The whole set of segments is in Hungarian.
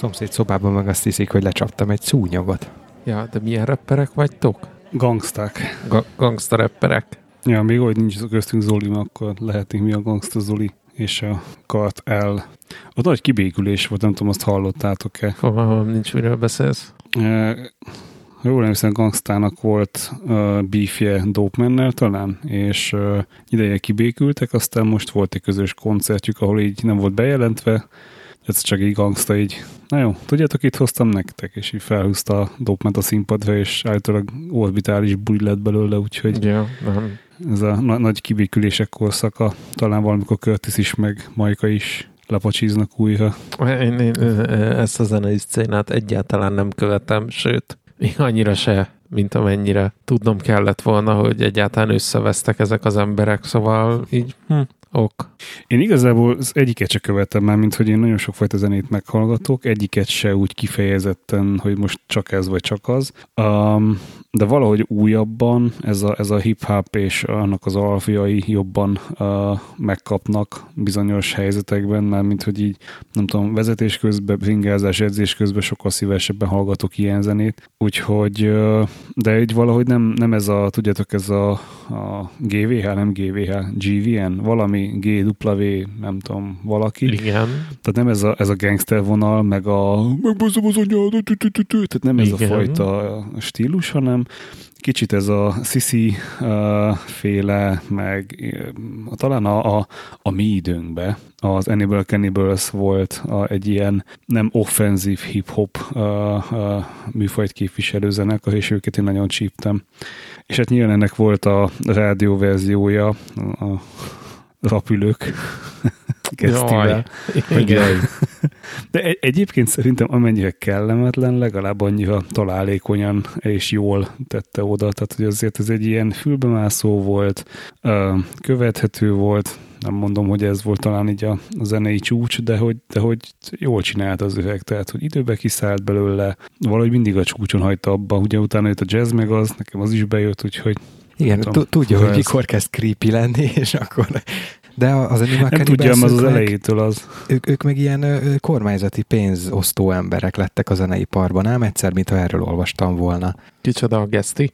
Szomszéd szobában meg azt hiszik, hogy lecsaptam egy szúnyogot. Ja, de milyen rapperek vagytok? Gangsták. Ga- gangsta rapperek? Ja, még hogy nincs köztünk Zoli, mert akkor lehetnénk mi a Gangsta Zoli és a Kart el. Ott nagy kibékülés volt, nem tudom, azt hallottátok-e. Fogalmam nincs, miről beszélsz. E, ha jól emlékszem, Gangstának volt uh, beefje Dopemannel talán, és uh, ideje kibékültek, aztán most volt egy közös koncertjük, ahol így nem volt bejelentve, ez csak egy gangsta így, na jó, tudjátok, itt hoztam nektek, és így felhúzta a Dopement a színpadra, és általában orbitális buli lett belőle, úgyhogy nem. ez a na- nagy kibékülések korszaka, talán valamikor Curtis is, meg Majka is lepacsíznak újra. Én, én, ezt a zenei szcénát egyáltalán nem követem, sőt, még annyira se, mint amennyire tudnom kellett volna, hogy egyáltalán összevesztek ezek az emberek, szóval így, hm, ok. Én igazából az egyiket se követem már, mint hogy én nagyon sokfajta zenét meghallgatok, egyiket se úgy kifejezetten, hogy most csak ez vagy csak az. Um, de valahogy újabban ez a, ez a hip-hop és annak az alfiai jobban uh, megkapnak bizonyos helyzetekben, mert mint hogy így, nem tudom, vezetés közben, ringázás, edzés közben sokkal szívesebben hallgatok ilyen zenét. Úgyhogy, uh, de így valahogy nem, nem ez a, tudjátok, ez a, a GVH, nem GVH, GVN, valami GW, nem tudom, valaki. Igen. Tehát nem ez a, ez a gangster vonal, meg a megbaszom az tü. tehát nem ez a fajta stílus, hanem kicsit ez a Sisi uh, féle, meg uh, talán a, a, a mi időnkbe. Az Annibal Cannibals volt a, egy ilyen nem offenzív hip-hop uh, uh, műfajt képviselő zenekar, és őket én nagyon csíptem. És hát nyilván ennek volt a rádió verziója, a rapülők gesztivel. Jaj. Igen. De egy, egyébként szerintem amennyire kellemetlen, legalább annyira találékonyan és jól tette oda. Tehát, hogy azért ez egy ilyen fülbemászó volt, követhető volt, nem mondom, hogy ez volt talán így a, a zenei csúcs, de hogy, de hogy jól csinált az üveg, tehát hogy időbe kiszállt belőle, valahogy mindig a csúcson hagyta abba, ugye utána jött a jazz meg az, nekem az is bejött, úgyhogy Igen, tudom. tu- tudja, hogy mikor kezd creepy lenni, és akkor... De az Animal nem tudjam, az az ők meg- elejétől az. Ők, ők meg ilyen ö, kormányzati pénzosztó emberek lettek a zeneiparban, ám egyszer, mintha erről olvastam volna. Kicsoda a geszti?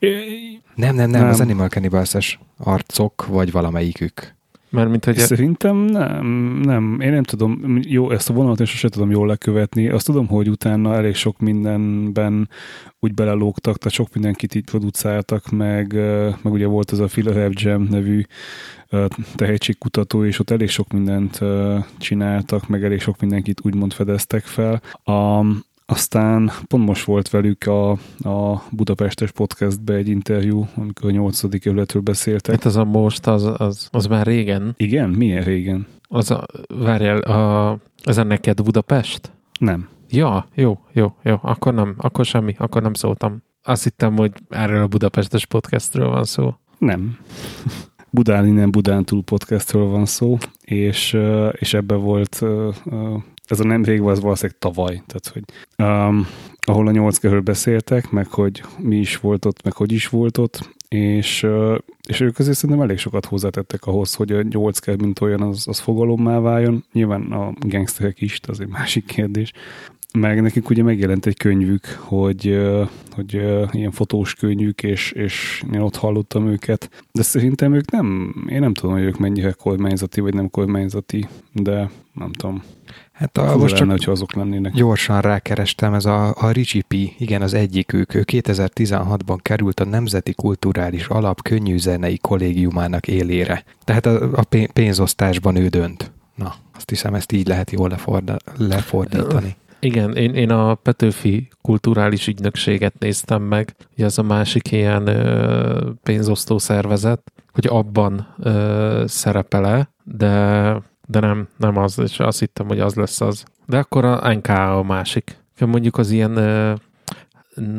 Nem, nem, nem, Nem. az Animal cannibals arcok, vagy valamelyikük. Mert mint hogy Szerintem nem, nem, én nem tudom, jó, ezt a vonalat én sosem tudom jól lekövetni. Azt tudom, hogy utána elég sok mindenben úgy belelógtak, tehát sok mindenkit így producáltak, meg, meg ugye volt ez a Philip Jam nevű tehetségkutató, és ott elég sok mindent csináltak, meg elég sok mindenkit úgymond fedeztek fel. A, aztán pont most volt velük a, a Budapestes podcastbe egy interjú, amikor a nyolcadik évletről beszéltek. hát az a most, az, az, az már régen. Igen? Milyen régen? Az a, várjál, a, ez a neked Budapest? Nem. Ja, jó, jó, jó, akkor nem, akkor semmi, akkor nem szóltam. Azt hittem, hogy erről a Budapestes podcastről van szó. Nem. Budán innen Budán túl podcastről van szó, és, és ebbe volt ez a nem végben, az valószínűleg tavaly, tehát hogy um, ahol a nyolc körül beszéltek, meg hogy mi is volt ott, meg hogy is volt ott, és, ö, és ők azért szerintem elég sokat hozzátettek ahhoz, hogy a nyolc kell, mint olyan, az, az fogalommá váljon. Nyilván a gangsterek is, az egy másik kérdés. Meg nekik ugye megjelent egy könyvük, hogy, ö, hogy ö, ilyen fotós könyvük, és, és én ott hallottam őket. De szerintem ők nem, én nem tudom, hogy ők mennyire kormányzati, vagy nem kormányzati, de nem tudom. Hát a, Fura most lenne, csak hogyha azok lennének. gyorsan rákerestem, ez a, a Richie P, igen, az egyikük, ő 2016-ban került a Nemzeti Kulturális Alap Könnyű Zenei Kollégiumának élére. Tehát a, a pé- pénzosztásban ő dönt. Na, azt hiszem, ezt így lehet jól leforda, lefordítani. Igen, én, én a Petőfi kulturális ügynökséget néztem meg, hogy az a másik ilyen ö, pénzosztó szervezet, hogy abban ö, szerepele, de, de nem, nem az, és azt hittem, hogy az lesz az. De akkor a NKA a másik. Mondjuk az ilyen ö,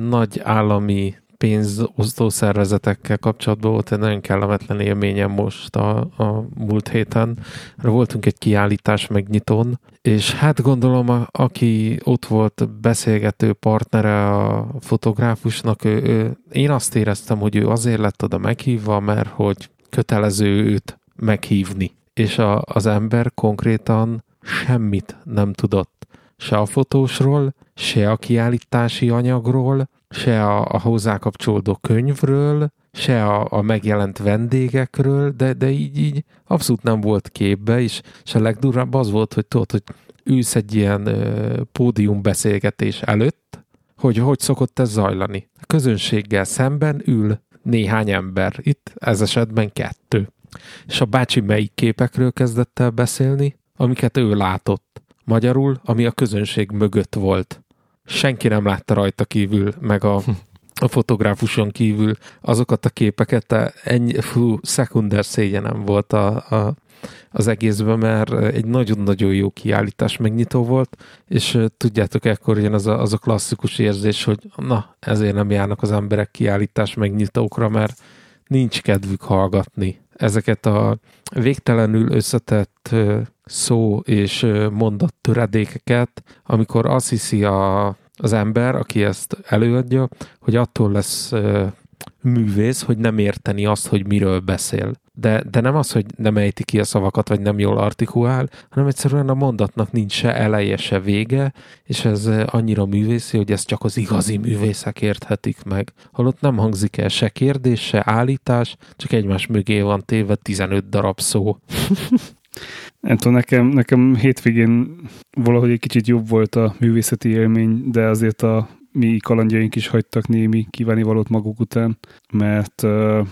nagy állami pénzosztó szervezetekkel kapcsolatban volt egy nagyon kellemetlen élményem most a, a múlt héten. Voltunk egy kiállítás megnyitón, és hát gondolom, a, aki ott volt beszélgető partnere a fotográfusnak, ő, ő, én azt éreztem, hogy ő azért lett oda meghívva, mert hogy kötelező őt meghívni. És a, az ember konkrétan semmit nem tudott se a fotósról, se a kiállítási anyagról, se a, a hozzá kapcsolódó könyvről, se a, a megjelent vendégekről, de, de így, így abszolút nem volt képbe, és, és a legdurvább az volt, hogy tudod, hogy ülsz egy ilyen ö, pódium beszélgetés előtt, hogy hogy szokott ez zajlani. A közönséggel szemben ül néhány ember, itt ez esetben kettő. És a bácsi melyik képekről kezdett el beszélni, amiket ő látott. Magyarul, ami a közönség mögött volt. Senki nem látta rajta kívül, meg a, a fotográfuson kívül azokat a képeket, ennyi, fú, szekunder szégyenem volt a, a, az egészben, mert egy nagyon-nagyon jó kiállítás megnyitó volt, és tudjátok, ekkor jön az a, az a klasszikus érzés, hogy na, ezért nem járnak az emberek kiállítás megnyitókra, mert nincs kedvük hallgatni ezeket a végtelenül összetett szó és mondat töredékeket, amikor azt hiszi a, az ember, aki ezt előadja, hogy attól lesz művész, hogy nem érteni azt, hogy miről beszél. De, de nem az, hogy nem ejti ki a szavakat, vagy nem jól artikulál, hanem egyszerűen a mondatnak nincs se eleje, se vége, és ez annyira művészi, hogy ezt csak az igazi művészek érthetik meg. Holott nem hangzik el se kérdés, se állítás, csak egymás mögé van téve 15 darab szó. Nem tudom, nekem, nekem hétvégén valahogy egy kicsit jobb volt a művészeti élmény, de azért a mi kalandjaink is hagytak némi kívánivalót maguk után, mert uh,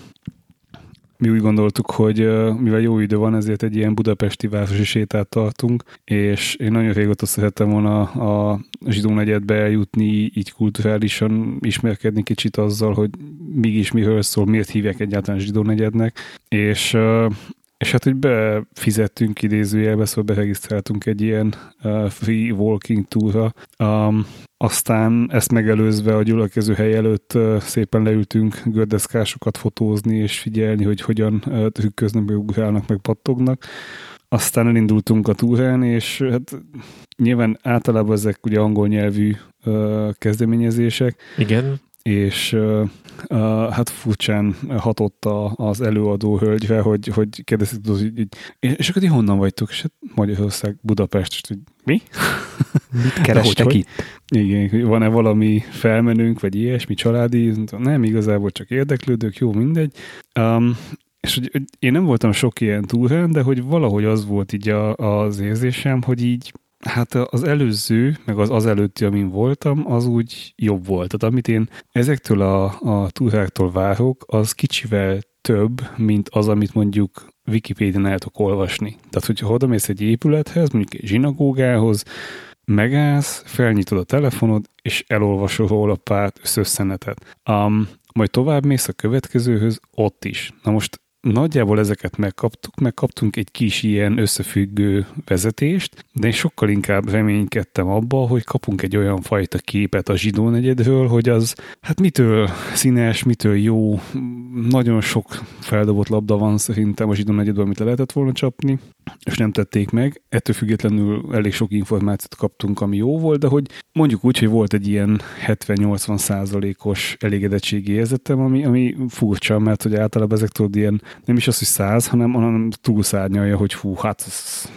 mi úgy gondoltuk, hogy mivel jó idő van, ezért egy ilyen budapesti városi sétát tartunk, és én nagyon régóta szerettem volna a zsidó negyedbe eljutni, így kulturálisan ismerkedni kicsit azzal, hogy mégis miről szól, miért hívják egyáltalán zsidó negyednek, és és hát, hogy befizettünk idézőjelbe, szóval beregisztráltunk egy ilyen uh, free walking túra. Um, aztán ezt megelőzve a gyülekező hely előtt szépen leültünk gördeszkásokat fotózni és figyelni, hogy hogyan trükköznek, meg ugrálnak, meg pattognak. Aztán elindultunk a túrán, és hát nyilván általában ezek ugye angol nyelvű kezdeményezések. Igen és uh, uh, hát furcsán hatott a, az előadó hölgyre, hogy, hogy kérdezik, hogy, hogy, és akkor ti honnan vagytok? És hát Magyarország, Budapest, és hogy mi? Mit kerestek itt? Igen, van-e valami felmenőnk, vagy ilyesmi, családi? Nem, igazából csak érdeklődők, jó, mindegy. Um, és hogy, hogy én nem voltam sok ilyen túrán, de hogy valahogy az volt így a, az érzésem, hogy így Hát az előző, meg az az előtti, amin voltam, az úgy jobb volt. Tehát amit én ezektől a, a túráktól várok, az kicsivel több, mint az, amit mondjuk Wikipédián el tudok olvasni. Tehát, hogyha oda mész egy épülethez, mondjuk egy zsinagógához, megállsz, felnyitod a telefonod, és elolvasol róla pár összösszenetet. Um, majd tovább mész a következőhöz, ott is. Na most nagyjából ezeket megkaptuk, megkaptunk egy kis ilyen összefüggő vezetést, de én sokkal inkább reménykedtem abba, hogy kapunk egy olyan fajta képet a zsidó negyedről, hogy az hát mitől színes, mitől jó, nagyon sok feldobott labda van szerintem a zsidó negyedből, amit le lehetett volna csapni, és nem tették meg. Ettől függetlenül elég sok információt kaptunk, ami jó volt, de hogy mondjuk úgy, hogy volt egy ilyen 70-80 százalékos elégedettségi érzetem, ami, ami furcsa, mert hogy általában ezek tudod ilyen nem is az, hogy száz, hanem, hanem túlszárnyalja, hogy hú, hát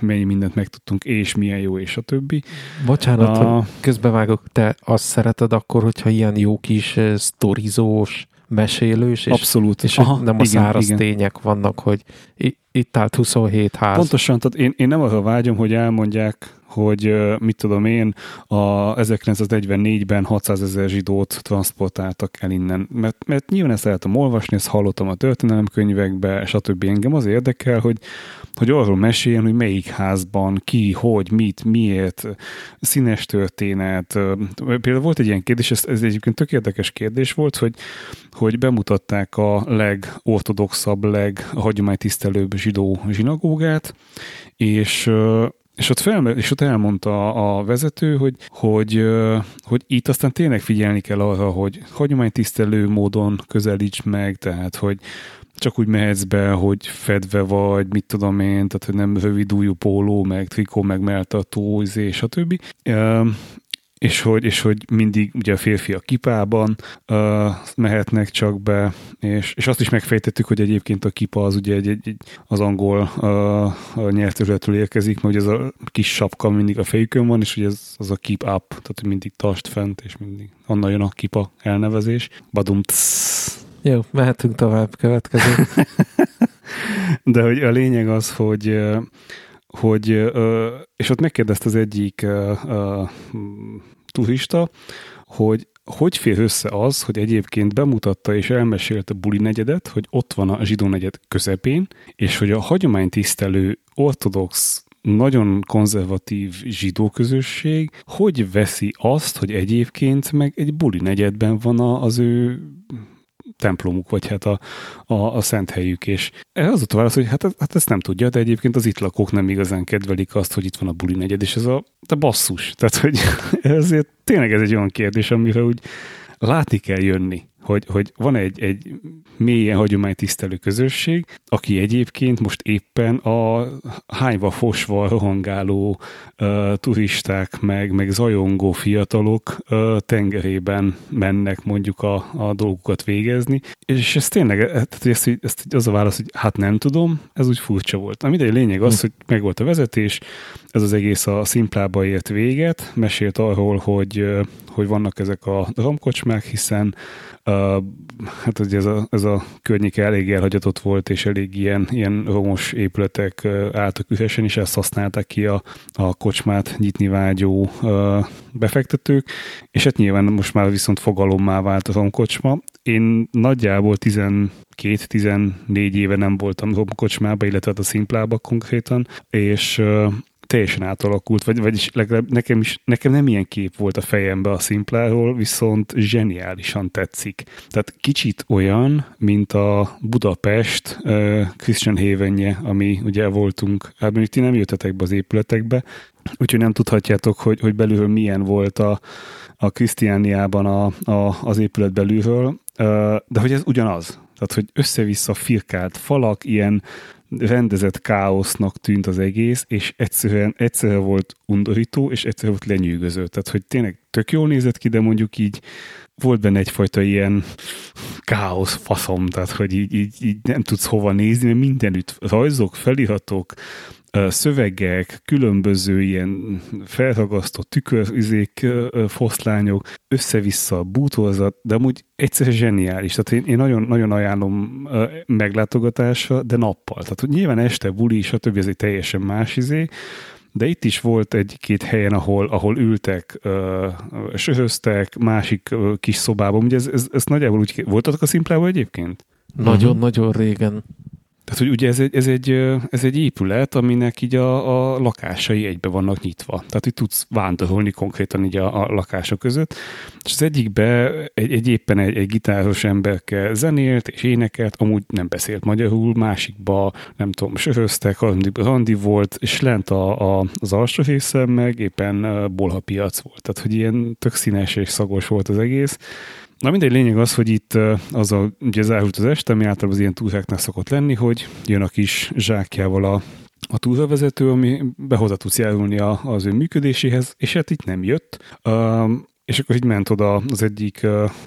mennyi mindent megtudtunk, és milyen jó, és a többi. Bocsánat, a... közbevágok, te azt szereted akkor, hogyha ilyen jó kis eh, sztorizós, mesélős, és, Abszolút. és Aha, nem a igen, száraz igen. tények vannak, hogy itt állt 27 ház. Pontosan, tehát én, én nem arra vágyom, hogy elmondják hogy mit tudom én, a 1944-ben 600 ezer zsidót transportáltak el innen. Mert, mert nyilván ezt lehetem olvasni, ezt hallottam a történelemkönyvekbe, stb. Engem az érdekel, hogy, hogy arról meséljen, hogy melyik házban, ki, hogy, mit, miért, színes történet. Például volt egy ilyen kérdés, ez, ez egyébként tök érdekes kérdés volt, hogy, hogy bemutatták a legortodoxabb, leghagyománytisztelőbb zsidó zsinagógát, és és ott, fel, és ott elmondta a vezető, hogy, hogy, hogy itt aztán tényleg figyelni kell arra, hogy hagyománytisztelő módon közelíts meg, tehát hogy csak úgy mehetsz be, hogy fedve vagy, mit tudom én, tehát hogy nem rövid újú póló, meg trikó, meg melltartó, izé, stb. és hogy, és hogy mindig ugye a férfiak kipában uh, mehetnek csak be, és, és azt is megfejtettük, hogy egyébként a kipa az ugye egy, egy, egy az angol uh, nyelvterületről érkezik, mert ugye az a kis sapka mindig a fejükön van, és ugye ez az a keep up, tehát mindig tast fent, és mindig onnan jön a kipa elnevezés. Badum Jó, mehetünk tovább, következő. De hogy a lényeg az, hogy hogy, és ott megkérdezte az egyik turista, hogy hogy fér össze az, hogy egyébként bemutatta és elmesélte buli negyedet, hogy ott van a zsidó negyed közepén, és hogy a hagyománytisztelő ortodox nagyon konzervatív zsidó közösség hogy veszi azt, hogy egyébként meg egy buli negyedben van az ő templomuk, vagy hát a, a, a szent helyük, és az a válasz, hogy hát, hát ezt nem tudja, de egyébként az itt lakók nem igazán kedvelik azt, hogy itt van a buli negyed, és ez a de basszus. Tehát, hogy ezért tényleg ez egy olyan kérdés, amire úgy látni kell jönni hogy, hogy van egy, egy mélyen hagyománytisztelő közösség, aki egyébként most éppen a hányva fosva rohangáló uh, turisták, meg, meg zajongó fiatalok uh, tengerében mennek mondjuk a, a dolgokat végezni, és ez tényleg, tehát ezt, ezt az a válasz, hogy hát nem tudom, ez úgy furcsa volt. Ami egy lényeg az, hm. hogy meg volt a vezetés, ez az egész a szimplába ért véget, mesélt arról, hogy, hogy vannak ezek a romkocsmák, hiszen Uh, hát ugye ez a, ez a környék elég elhagyatott volt, és elég ilyen, ilyen romos épületek uh, álltak ühesen, és ezt használták ki a, a kocsmát nyitni vágyó uh, befektetők, és hát nyilván most már viszont fogalommá vált a romkocsma. Én nagyjából 12-14 éve nem voltam romkocsmába, illetve hát a szimplába konkrétan, és teljesen átalakult, vagy, vagyis legalább nekem, is, nekem nem ilyen kép volt a fejembe a szimpláról, viszont zseniálisan tetszik. Tehát kicsit olyan, mint a Budapest uh, Christian Havenje, ami ugye voltunk, hát mondjuk ti nem jöttetek be az épületekbe, úgyhogy nem tudhatjátok, hogy, hogy belülről milyen volt a, a Krisztiániában a, a, az épület belülről, de hogy ez ugyanaz. Tehát, hogy össze-vissza firkált falak, ilyen rendezett káosznak tűnt az egész, és egyszerűen, egyszerűen volt undorító, és egyszerűen volt lenyűgöző. Tehát, hogy tényleg tök jól nézett ki, de mondjuk így volt benne egyfajta ilyen káosz faszom, tehát hogy így, így, így nem tudsz hova nézni, mert mindenütt rajzok, feliratok, szövegek, különböző ilyen felragasztó tükörizék, foszlányok, össze-vissza bútorzat, de amúgy egyszerűen zseniális. Tehát én, én nagyon, nagyon ajánlom meglátogatásra, de nappal. Tehát hogy nyilván este buli, stb. ez egy teljesen más izé, de itt is volt egy-két helyen, ahol, ahol ültek, söröztek, másik kis szobában. Ugye ez, ez, ez nagyjából úgy voltatok a szimplában egyébként? Nagyon-nagyon régen. Tehát, hogy ugye ez egy, ez egy, ez egy épület, aminek így a, a lakásai egybe vannak nyitva. Tehát, hogy tudsz vándorolni konkrétan így a, a lakások között. És az egyikbe egy, egy éppen egy, egy gitáros emberke zenélt és énekelt, amúgy nem beszélt magyarul, másikba nem tudom, söröztek, randi volt, és lent a, a, az alsó részen meg éppen bolha piac volt. Tehát, hogy ilyen tök színes és szagos volt az egész. Na mindegy, lényeg az, hogy itt az a, ugye zárult az este, ami általában az ilyen túráknál szokott lenni, hogy jön a kis zsákjával a, a túravezető, ami behozzá tudsz járulni az ő működéséhez, és hát itt nem jött. Um, és akkor így ment oda az egyik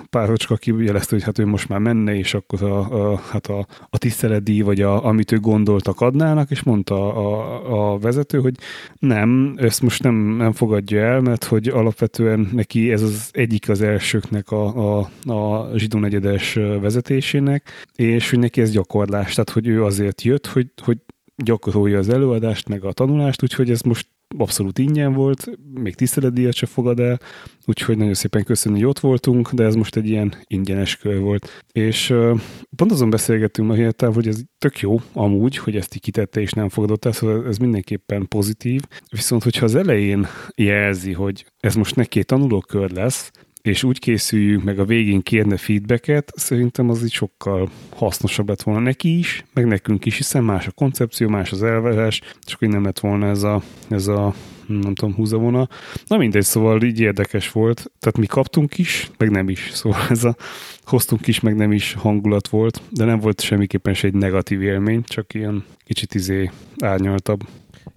párocska, aki jelezte, hogy hát ő most már menne, és akkor a, a, hát a, a tiszteletdíj, vagy a, amit ő gondoltak adnának, és mondta a, a vezető, hogy nem, ezt most nem, nem fogadja el, mert hogy alapvetően neki ez az egyik az elsőknek a, a, a zsidó negyedes vezetésének, és hogy neki ez gyakorlás, tehát hogy ő azért jött, hogy, hogy gyakorolja az előadást, meg a tanulást, úgyhogy ez most abszolút ingyen volt, még tiszteletdíjat se fogad el, úgyhogy nagyon szépen köszönöm, hogy ott voltunk, de ez most egy ilyen ingyenes kör volt. És uh, pont azon beszélgettünk ma héten, hogy ez tök jó amúgy, hogy ezt így kitette és nem fogadott el, szóval ez mindenképpen pozitív. Viszont, hogyha az elején jelzi, hogy ez most neki egy tanulókör lesz, és úgy készüljünk, meg a végén kérne feedbacket, szerintem az így sokkal hasznosabb lett volna neki is, meg nekünk is, hiszen más a koncepció, más az elvárás, és akkor nem lett volna ez a, ez a nem tudom, húzavona. Na mindegy, szóval így érdekes volt. Tehát mi kaptunk is, meg nem is. Szóval ez a hoztunk is, meg nem is hangulat volt, de nem volt semmiképpen se egy negatív élmény, csak ilyen kicsit izé árnyaltabb.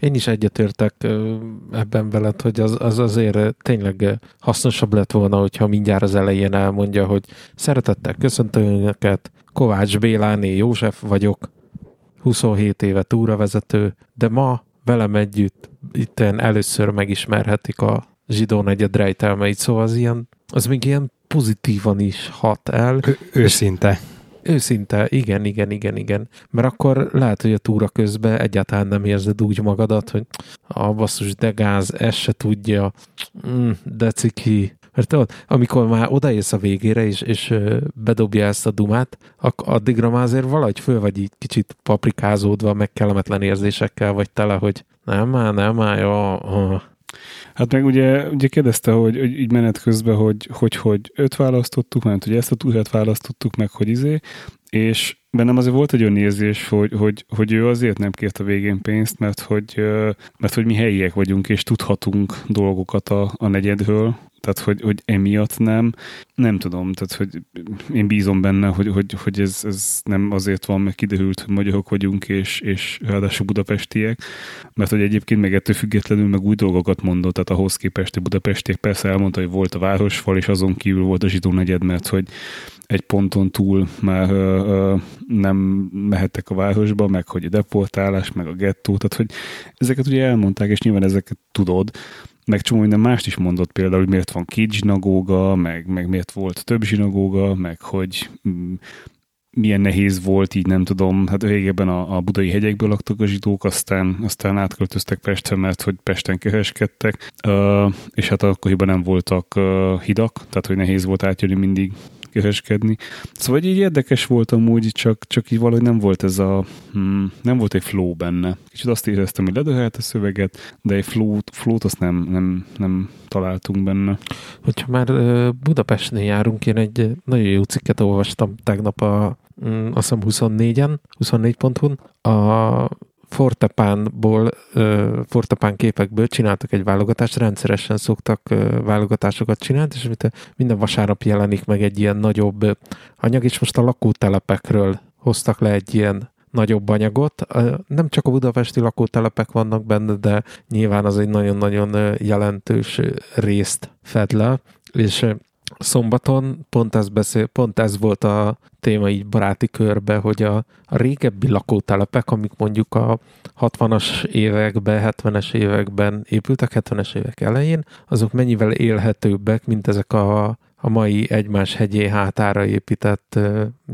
Én is egyetértek ebben veled, hogy az, az azért tényleg hasznosabb lett volna, hogyha mindjárt az elején elmondja, hogy szeretettel köszöntöm Önöket, Kovács Béláné József vagyok, 27 éve túravezető, de ma velem együtt itt először megismerhetik a zsidó negyed rejtelmeit, szóval az ilyen, az még ilyen pozitívan is hat el. Ő, őszinte. Őszinte, igen, igen, igen, igen. Mert akkor lehet, hogy a túra közben egyáltalán nem érzed úgy magadat, hogy a basszus, de gáz, ez se tudja, mm, de ciki. Mert tudod, amikor már odaérsz a végére, és, és bedobja ezt a dumát, addigra már azért valahogy föl vagy így kicsit paprikázódva, meg kellemetlen érzésekkel vagy tele, hogy nem már, nem már, jó, Hát meg ugye, ugye kérdezte, hogy, hogy így menet közben, hogy, hogy, hogy öt választottuk, mert hogy ezt a túlhát választottuk meg, hogy izé, és bennem azért volt egy olyan érzés, hogy, hogy, hogy ő azért nem kért a végén pénzt, mert hogy, mert hogy mi helyiek vagyunk, és tudhatunk dolgokat a, a negyedről, tehát hogy, hogy emiatt nem, nem tudom, tehát hogy én bízom benne, hogy, hogy, hogy ez, ez nem azért van, mert kiderült, hogy magyarok vagyunk, és, és ráadásul budapestiek, mert hogy egyébként meg ettől függetlenül meg új dolgokat mondott, tehát ahhoz képest, hogy budapestiek persze elmondta, hogy volt a városfal, és azon kívül volt a zsidó negyed, mert hogy egy ponton túl már ö, ö, nem mehettek a városba, meg hogy a deportálás, meg a gettó, tehát hogy ezeket ugye elmondták, és nyilván ezeket tudod, meg csomó minden mást is mondott például, hogy miért van két zsinagóga, meg, meg miért volt több zsinagóga, meg hogy mm, milyen nehéz volt, így nem tudom, hát régebben a, a budai hegyekből laktak a zsidók, aztán, aztán átköltöztek Pestre, mert hogy Pesten kereskedtek, uh, és hát akkoriban nem voltak uh, hidak, tehát hogy nehéz volt átjönni mindig kereskedni. Szóval így érdekes volt amúgy, csak, csak így valahogy nem volt ez a, hmm, nem volt egy flow benne. Kicsit azt éreztem, hogy ledöhelt a szöveget, de egy flow, flow-t azt nem, nem, nem találtunk benne. Hogyha már Budapestnél járunk, én egy nagyon jó cikket olvastam tegnap a mm, azt hiszem 24-en, 24.hu-n, a Fortepánból, Fortepán képekből csináltak egy válogatást, rendszeresen szoktak válogatásokat csinálni, és minden vasárnap jelenik meg egy ilyen nagyobb anyag, és most a lakótelepekről hoztak le egy ilyen nagyobb anyagot. Nem csak a budapesti lakótelepek vannak benne, de nyilván az egy nagyon-nagyon jelentős részt fed le, és szombaton pont ez, beszél, pont ez volt a téma így baráti körbe, hogy a, a régebbi lakótelepek, amik mondjuk a 60-as években, 70-es években épültek, 70-es évek elején, azok mennyivel élhetőbbek, mint ezek a, a mai egymás hegyé hátára épített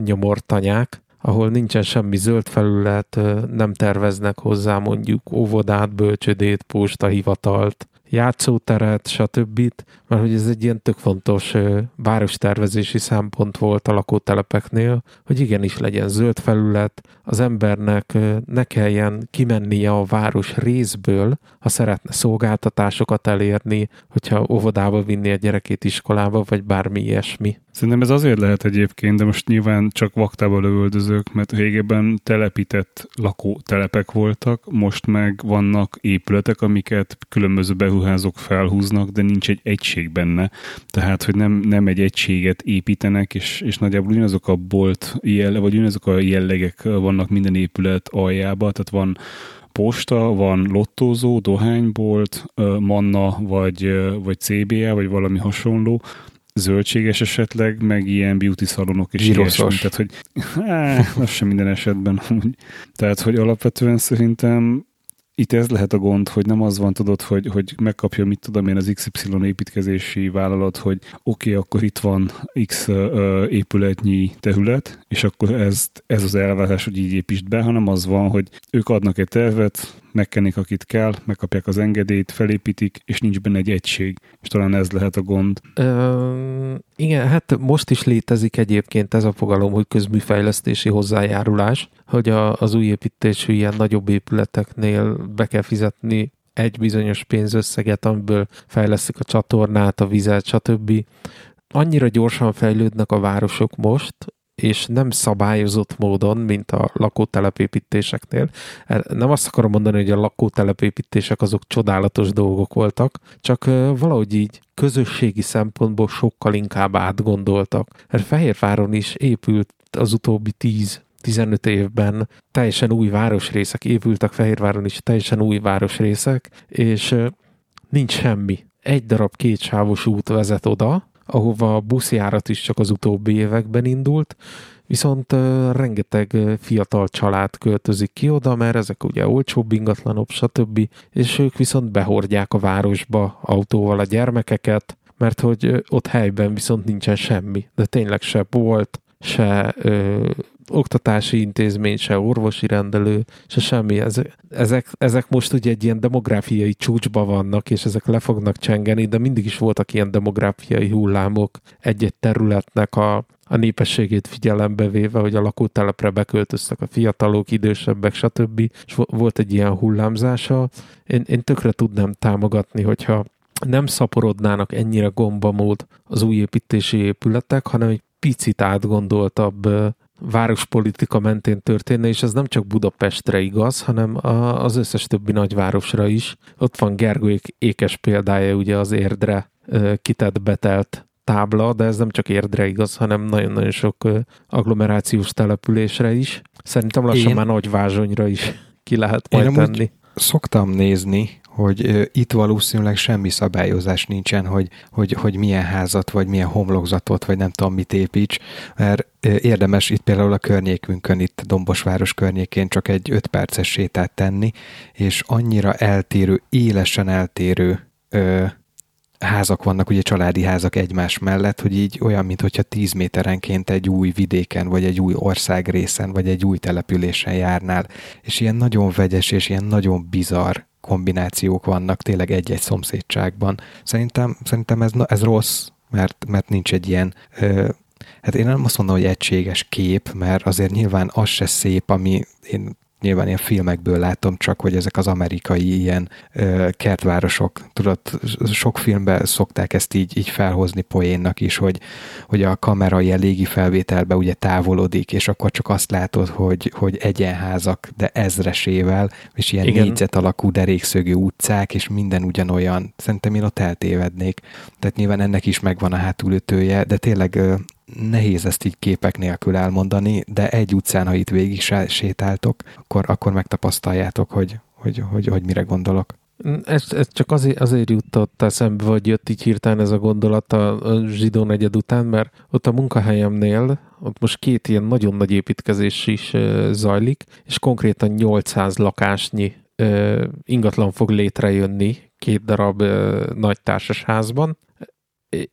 nyomortanyák, ahol nincsen semmi zöld felület, nem terveznek hozzá mondjuk óvodát, bölcsödét, postahivatalt, játszóteret, stb. Mert hogy ez egy ilyen tök fontos várostervezési szempont volt a lakótelepeknél, hogy igenis legyen zöld felület, az embernek ne kelljen kimennie a város részből, ha szeretne szolgáltatásokat elérni, hogyha óvodába vinni a gyerekét iskolába, vagy bármi ilyesmi. Szerintem ez azért lehet egyébként, de most nyilván csak vaktába lövöldözők, mert régebben telepített lakótelepek voltak, most meg vannak épületek, amiket különböző beruházók felhúznak, de nincs egy egység benne. Tehát, hogy nem, nem egy egységet építenek, és, és nagyjából ugyanazok a bolt, jelle, vagy ugyanazok a jellegek vannak minden épület aljába, tehát van posta, van lottózó, dohánybolt, manna, vagy, vagy CBA, vagy valami hasonló, zöldséges esetleg, meg ilyen beauty szalonok is ilyesmi. Tehát, hogy á, az sem minden esetben. Tehát, hogy alapvetően szerintem itt ez lehet a gond, hogy nem az van, tudod, hogy, hogy megkapja, mit tudom én, az XY építkezési vállalat, hogy oké, okay, akkor itt van X épületnyi terület, és akkor ez, ez az elvárás, hogy így építsd be, hanem az van, hogy ők adnak egy tervet, megkenik, akit kell, megkapják az engedélyt, felépítik, és nincs benne egy egység. És talán ez lehet a gond. Ö, igen, hát most is létezik egyébként ez a fogalom, hogy közműfejlesztési hozzájárulás, hogy a, az új építésű ilyen nagyobb épületeknél be kell fizetni egy bizonyos pénzösszeget, amiből fejlesztik a csatornát, a vizet, stb. Annyira gyorsan fejlődnek a városok most, és nem szabályozott módon, mint a lakótelepépítéseknél. Nem azt akarom mondani, hogy a lakótelepépítések azok csodálatos dolgok voltak, csak valahogy így közösségi szempontból sokkal inkább átgondoltak. Mert Fehérváron is épült az utóbbi 10 15 évben teljesen új városrészek épültek Fehérváron is, teljesen új városrészek, és nincs semmi. Egy darab kétsávos út vezet oda, ahova a buszjárat is csak az utóbbi években indult, viszont rengeteg fiatal család költözik ki oda, mert ezek ugye olcsóbb ingatlanok, stb. És ők viszont behordják a városba autóval a gyermekeket, mert hogy ott helyben viszont nincsen semmi, de tényleg se volt, se oktatási intézmény, se orvosi rendelő, se semmi. Ezek, ezek most ugye egy ilyen demográfiai csúcsban vannak, és ezek le fognak csengeni, de mindig is voltak ilyen demográfiai hullámok egy-egy területnek a, a népességét figyelembe véve, hogy a lakótelepre beköltöztek a fiatalok, idősebbek, stb. És volt egy ilyen hullámzása. Én, én tökre tudnám támogatni, hogyha nem szaporodnának ennyire gombamód az új építési épületek, hanem egy picit átgondoltabb várospolitika mentén történne, és ez nem csak Budapestre igaz, hanem az összes többi nagyvárosra is. Ott van Gergők ékes példája, ugye az érdre kitett betelt tábla, de ez nem csak érdre igaz, hanem nagyon-nagyon sok agglomerációs településre is. Szerintem lassan Én... már Nagyvázsonyra is ki lehet majd Én tenni. Szoktam nézni hogy itt valószínűleg semmi szabályozás nincsen, hogy, hogy, hogy milyen házat, vagy milyen homlokzatot, vagy nem tudom mit építs, mert érdemes itt például a környékünkön, itt Dombosváros környékén csak egy öt perces sétát tenni, és annyira eltérő, élesen eltérő ö, házak vannak, ugye családi házak egymás mellett, hogy így olyan, mintha 10 méterenként egy új vidéken, vagy egy új országrészen, vagy egy új településen járnál, és ilyen nagyon vegyes, és ilyen nagyon bizarr kombinációk vannak tényleg egy-egy szomszédságban. Szerintem, szerintem ez, ez rossz, mert, mert nincs egy ilyen ö, Hát én nem azt mondom, hogy egységes kép, mert azért nyilván az se szép, ami én nyilván ilyen filmekből látom csak, hogy ezek az amerikai ilyen ö, kertvárosok, tudod, sok filmben szokták ezt így, így felhozni poénnak is, hogy, hogy a kamera ilyen légi felvételbe ugye távolodik, és akkor csak azt látod, hogy, hogy egyenházak, de ezresével, és ilyen Igen. négyzet alakú derékszögű utcák, és minden ugyanolyan. Szerintem én ott eltévednék. Tehát nyilván ennek is megvan a hátulütője, de tényleg nehéz ezt így képek nélkül elmondani, de egy utcán, ha itt végig sétáltok, akkor, akkor megtapasztaljátok, hogy, hogy, hogy, hogy mire gondolok. Ez, ez csak azért, azért jutott eszembe, vagy jött így hirtelen ez a gondolat a, a zsidó negyed után, mert ott a munkahelyemnél, ott most két ilyen nagyon nagy építkezés is zajlik, és konkrétan 800 lakásnyi ingatlan fog létrejönni két darab uh, nagy társasházban,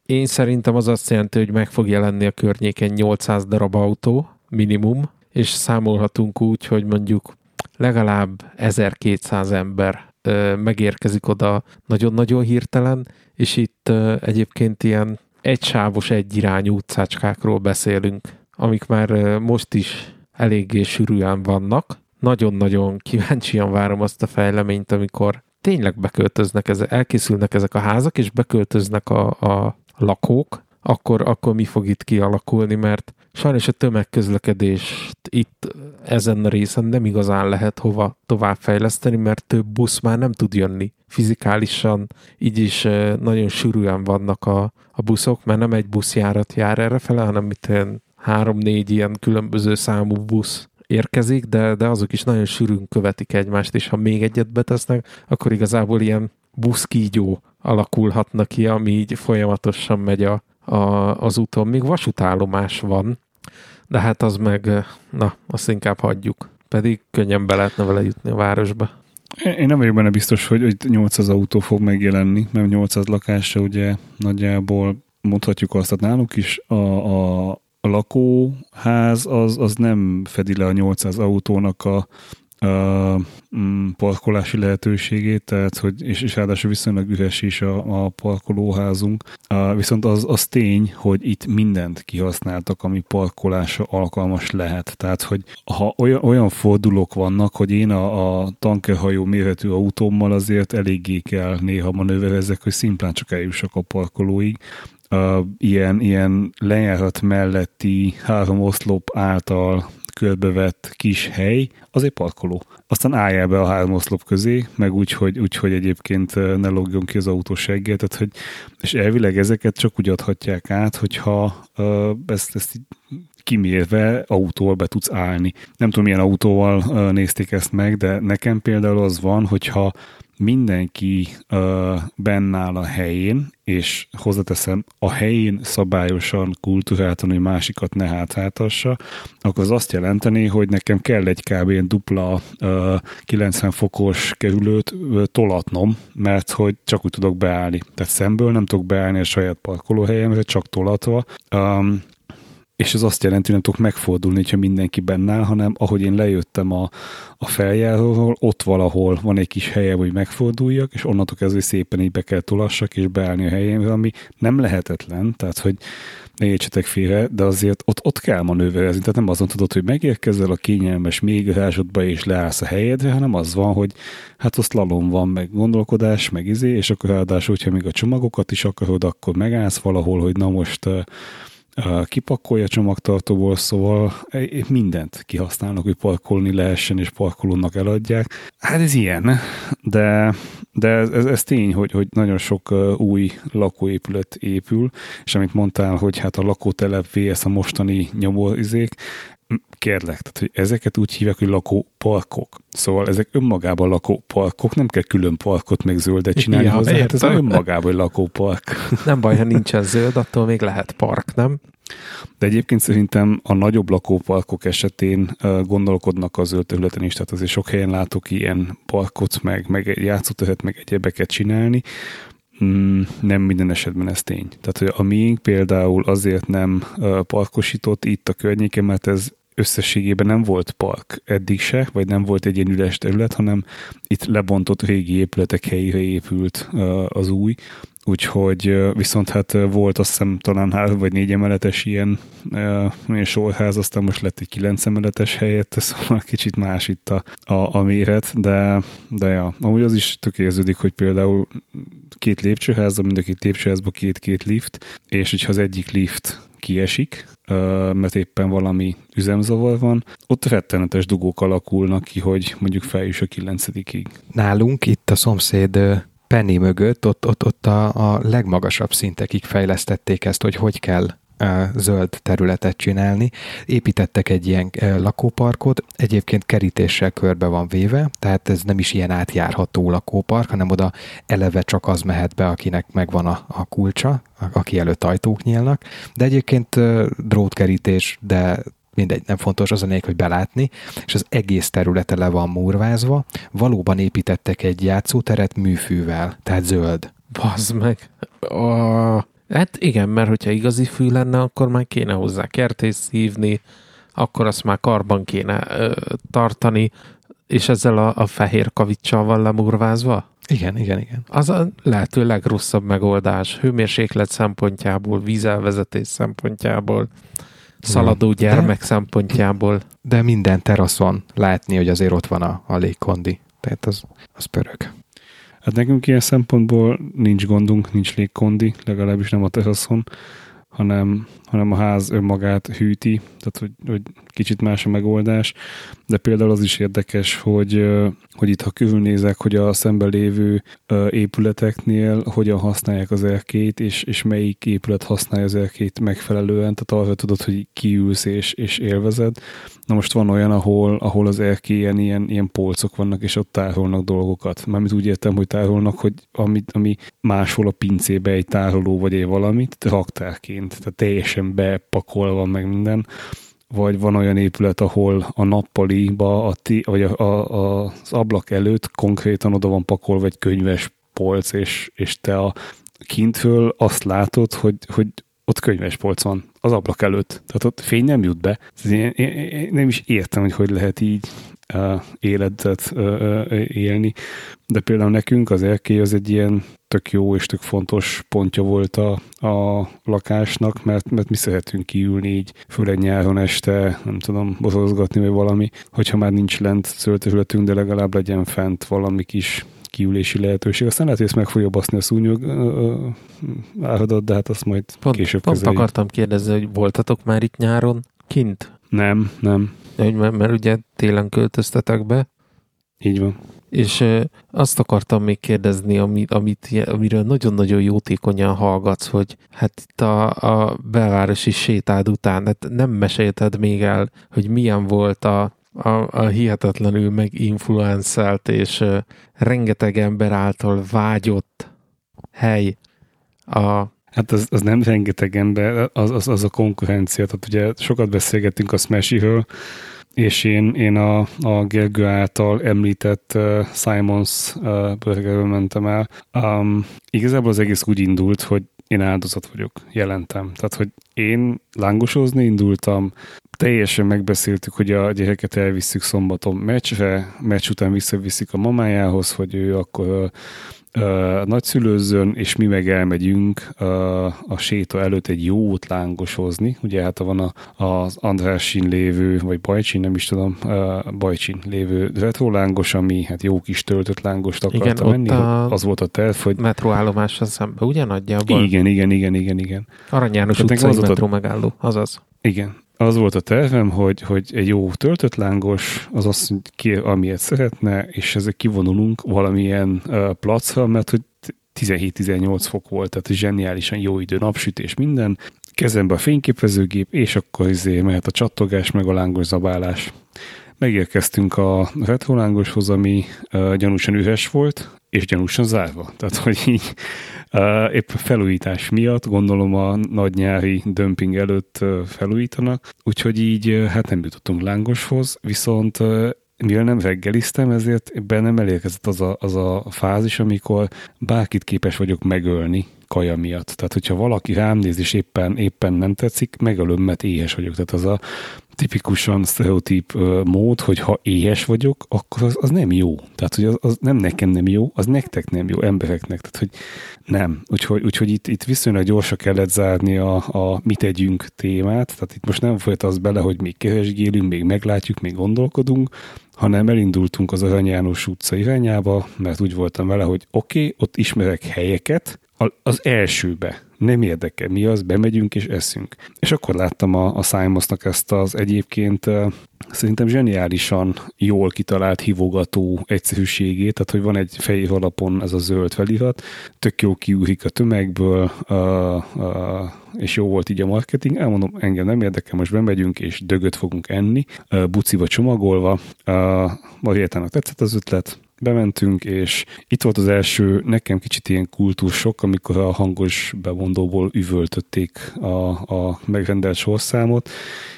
én szerintem az azt jelenti, hogy meg fog jelenni a környéken 800 darab autó, minimum, és számolhatunk úgy, hogy mondjuk legalább 1200 ember megérkezik oda nagyon-nagyon hirtelen, és itt egyébként ilyen egysávos, egyirányú utcácskákról beszélünk, amik már most is eléggé sűrűen vannak. Nagyon-nagyon kíváncsian várom azt a fejleményt, amikor tényleg beköltöznek, ez, elkészülnek ezek a házak, és beköltöznek a, a lakók, akkor, akkor mi fog itt kialakulni, mert sajnos a tömegközlekedést itt ezen a részen nem igazán lehet hova továbbfejleszteni, mert több busz már nem tud jönni fizikálisan, így is nagyon sűrűen vannak a, a buszok, mert nem egy buszjárat jár erre fele, hanem mit három-négy ilyen különböző számú busz érkezik, de, de azok is nagyon sűrűn követik egymást, és ha még egyet betesznek, akkor igazából ilyen buszkígyó alakulhatna ki, ami így folyamatosan megy a, a, az úton. Még vasútállomás van, de hát az meg, na, azt inkább hagyjuk. Pedig könnyen be lehetne vele jutni a városba. Én nem vagyok benne biztos, hogy, hogy 800 autó fog megjelenni, mert 800 lakásra ugye nagyjából mondhatjuk azt, hogy náluk is a, a, a lakóház az, az nem fedi le a 800 autónak a, a mm, parkolási lehetőségét, tehát hogy, és, és ráadásul viszonylag üres is a, a parkolóházunk. A, viszont az, az tény, hogy itt mindent kihasználtak, ami parkolásra alkalmas lehet. Tehát, hogy ha olyan, olyan fordulók vannak, hogy én a, a tankerhajó méretű autómmal azért eléggé kell néha manőverezek, hogy szimplán csak eljussak a parkolóig, uh, ilyen, ilyen lejárat melletti három oszlop által körbevett kis hely, az egy parkoló. Aztán álljál be a három oszlop közé, meg úgy, hogy, úgy, hogy egyébként ne logjon ki az autó seggel, tehát hogy, és elvileg ezeket csak úgy adhatják át, hogyha ezt, ezt így kimérve autóval be tudsz állni. Nem tudom, milyen autóval nézték ezt meg, de nekem például az van, hogyha mindenki uh, bennáll a helyén, és hozzáteszem, a helyén szabályosan, kultúráltan, hogy másikat ne hátráltassa, akkor az azt jelenteni, hogy nekem kell egy kb. dupla uh, 90 fokos kerülőt uh, tolatnom, mert hogy csak úgy tudok beállni. Tehát szemből nem tudok beállni a saját parkolóhelyemre, csak tolatva. Um, és ez azt jelenti, hogy nem tudok megfordulni, ha mindenki benne áll, hanem ahogy én lejöttem a, a feljáróról, ott valahol van egy kis helye, hogy megforduljak, és onnantól kezdve szépen így be kell tolassak, és beállni a helyémre, ami nem lehetetlen, tehát hogy ne értsetek félre, de azért ott, ott kell manőverezni, tehát nem azon tudod, hogy megérkezel a kényelmes mégörásodba és leállsz a helyedre, hanem az van, hogy hát ott lalom van, meg gondolkodás, meg izé, és akkor ráadásul, hogyha még a csomagokat is akarod, akkor megállsz valahol, hogy na most kipakolja csomagtartóból, szóval mindent kihasználnak, hogy parkolni lehessen, és parkolónak eladják. Hát ez ilyen, de, de ez, ez tény, hogy, hogy nagyon sok új lakóépület épül, és amit mondtál, hogy hát a lakótelep VS a mostani nyomóizék, kérlek, tehát hogy ezeket úgy hívják, hogy lakóparkok. Szóval ezek önmagában lakóparkok, nem kell külön parkot meg zöldet csinálni ja, hozzá, hát ez önmagában hogy lakópark. Nem baj, ha nincsen zöld, attól még lehet park, nem? De egyébként szerintem a nagyobb lakóparkok esetén gondolkodnak a zöld területen is, tehát azért sok helyen látok ilyen parkot, meg, meg játszóteret, meg egyebeket csinálni, Mm, nem minden esetben ez tény. Tehát, hogy a miénk például azért nem parkosított itt a környéken, mert ez összességében nem volt park eddig se, vagy nem volt egy ilyen üres terület, hanem itt lebontott régi épületek helyére épült az új, úgyhogy viszont hát volt azt hiszem talán három vagy négy emeletes ilyen, ilyen sorház, aztán most lett egy kilenc emeletes helyett, szóval kicsit más itt a, a, a méret, de, de ja, amúgy az is tök érződik, hogy például két lépcsőház, mind a két lépcsőházban két-két lift, és hogyha az egyik lift kiesik, mert éppen valami üzemzavar van, ott rettenetes dugók alakulnak ki, hogy mondjuk feljus a kilencedikig. Nálunk itt a szomszéd Penny mögött, ott, ott, ott a, a legmagasabb szintekig fejlesztették ezt, hogy hogy kell zöld területet csinálni. Építettek egy ilyen lakóparkot, egyébként kerítéssel körbe van véve, tehát ez nem is ilyen átjárható lakópark, hanem oda eleve csak az mehet be, akinek megvan a, a kulcsa, aki előtt ajtók nyílnak, de egyébként drótkerítés, de mindegy, nem fontos, az a négy, hogy belátni, és az egész területe le van murvázva, valóban építettek egy játszóteret műfűvel, tehát zöld. Bazd meg! Oh. Hát igen, mert hogyha igazi fű lenne, akkor már kéne hozzá kertész hívni, akkor azt már karban kéne ö, tartani, és ezzel a, a fehér kavicsal van lemurvázva? Igen, igen, igen. Az a lehető legrosszabb megoldás, hőmérséklet szempontjából, vízelvezetés szempontjából, szaladó gyermek de, szempontjából. De minden teraszon látni, hogy azért ott van a, a légkondi. Tehát az, az pörög. Hát nekünk ilyen szempontból nincs gondunk, nincs légkondi, legalábbis nem a teraszon, hanem, hanem a ház önmagát hűti, tehát hogy, hogy kicsit más a megoldás, de például az is érdekes, hogy, hogy itt ha körülnézek, hogy a szemben lévő épületeknél hogyan használják az erkét, és, és melyik épület használja az erkét megfelelően, tehát arra tudod, hogy kiülsz és, és élvezed. Na most van olyan, ahol, ahol az erkélyen ilyen, ilyen polcok vannak, és ott tárolnak dolgokat. Mármint úgy értem, hogy tárolnak, hogy ami, ami máshol a pincébe egy tároló vagy egy valamit, raktárként, tehát teljesen bepakolva meg minden vagy van olyan épület, ahol a nappaliba, a ti, vagy a, a, a, az ablak előtt konkrétan oda van pakolva egy könyves polc, és, és te a kintről azt látod, hogy, hogy ott könyves polc van az ablak előtt. Tehát ott fény nem jut be. Én, én, én nem is értem, hogy hogy lehet így életet élni. De például nekünk az erkély az egy ilyen tök jó és tök fontos pontja volt a, a lakásnak, mert, mert mi szeretünk kiülni így, főleg nyáron este, nem tudom, bozozgatni vagy valami, hogyha már nincs lent szőltörületünk, de legalább legyen fent valami kis kiülési lehetőség. Aztán lehet, hogy ezt meg fogja baszni a szúnyog áradat, de hát azt majd pont, később Pont kezeljük. akartam kérdezni, hogy voltatok már itt nyáron kint? Nem, nem. Mert, mert ugye télen költöztetek be. Így van. És azt akartam még kérdezni, amit, amit, amiről nagyon-nagyon jótékonyan hallgatsz, hogy hát itt a, a belvárosi sétád után, hát nem mesélted még el, hogy milyen volt a, a, a hihetetlenül meginfluenszelt és rengeteg ember által vágyott hely a Hát az, az nem rengeteg ember, az, az, az a konkurencia. Tehát ugye sokat beszélgettünk a Smashy-ről, és én, én a, a Gergő által említett uh, Simons uh, burgerről mentem el. Um, igazából az egész úgy indult, hogy én áldozat vagyok, jelentem. Tehát, hogy én lángosozni indultam, teljesen megbeszéltük, hogy a gyereket elvisszük szombaton meccsre, meccs után visszaviszik a mamájához, hogy ő akkor uh, nagyszülőzön, és mi meg elmegyünk uh, a séta előtt egy jót lángosozni. Ugye hát van a, az Andrásin lévő, vagy Bajcsin, nem is tudom, uh, Bajcsin lévő retrolángos, ami hát jó kis töltött lángost akarta igen, menni. A az volt a terv, hogy... Metróállomásra szembe, ugye nagyjából? Igen, igen, igen, igen, igen. Arany János utcai metró a... megálló, azaz. Igen, az volt a tervem, hogy, hogy egy jó töltött lángos, az azt, ki, amilyet szeretne, és ezek kivonulunk valamilyen uh, placra, mert hogy 17-18 fok volt, tehát zseniálisan jó idő, napsütés, minden. Kezembe a fényképezőgép, és akkor izé mehet a csattogás, meg a lángos zabálás. Megérkeztünk a retrolángoshoz, ami uh, gyanúsan üres volt, és gyanúsan zárva. Tehát, hogy így épp felújítás miatt, gondolom a nagy nyári dömping előtt felújítanak, úgyhogy így hát nem jutottunk lángoshoz, viszont uh, mivel nem reggeliztem, ezért bennem elérkezett az a, az a fázis, amikor bárkit képes vagyok megölni kaja miatt. Tehát, hogyha valaki rám néz, és éppen, éppen nem tetszik, megölöm, mert éhes vagyok. Tehát az a tipikusan sztereotíp mód, hogy ha éhes vagyok, akkor az, az nem jó. Tehát, hogy az, az, nem nekem nem jó, az nektek nem jó, embereknek. Tehát, hogy nem. Úgyhogy, úgyhogy itt, itt viszonylag gyorsan kellett zárni a, a mit tegyünk témát. Tehát itt most nem folyt az bele, hogy még keresgélünk, még meglátjuk, még gondolkodunk, hanem elindultunk az Arany János utca irányába, mert úgy voltam vele, hogy oké, okay, ott ismerek helyeket, az elsőbe. Nem érdekel, mi az, bemegyünk és eszünk. És akkor láttam a, a Simonsnak ezt az egyébként szerintem zseniálisan jól kitalált hívogató egyszerűségét, tehát hogy van egy fehér alapon ez a zöld felirat, tök jó kiúrik a tömegből, uh, uh, és jó volt így a marketing. Elmondom, engem nem érdekel, most bemegyünk, és dögöt fogunk enni, uh, buciba csomagolva. Uh, Mariettának tetszett az ötlet, bementünk, és itt volt az első, nekem kicsit ilyen kultúrsok, amikor a hangos bemondóból üvöltötték a, a megrendelt sorszámot,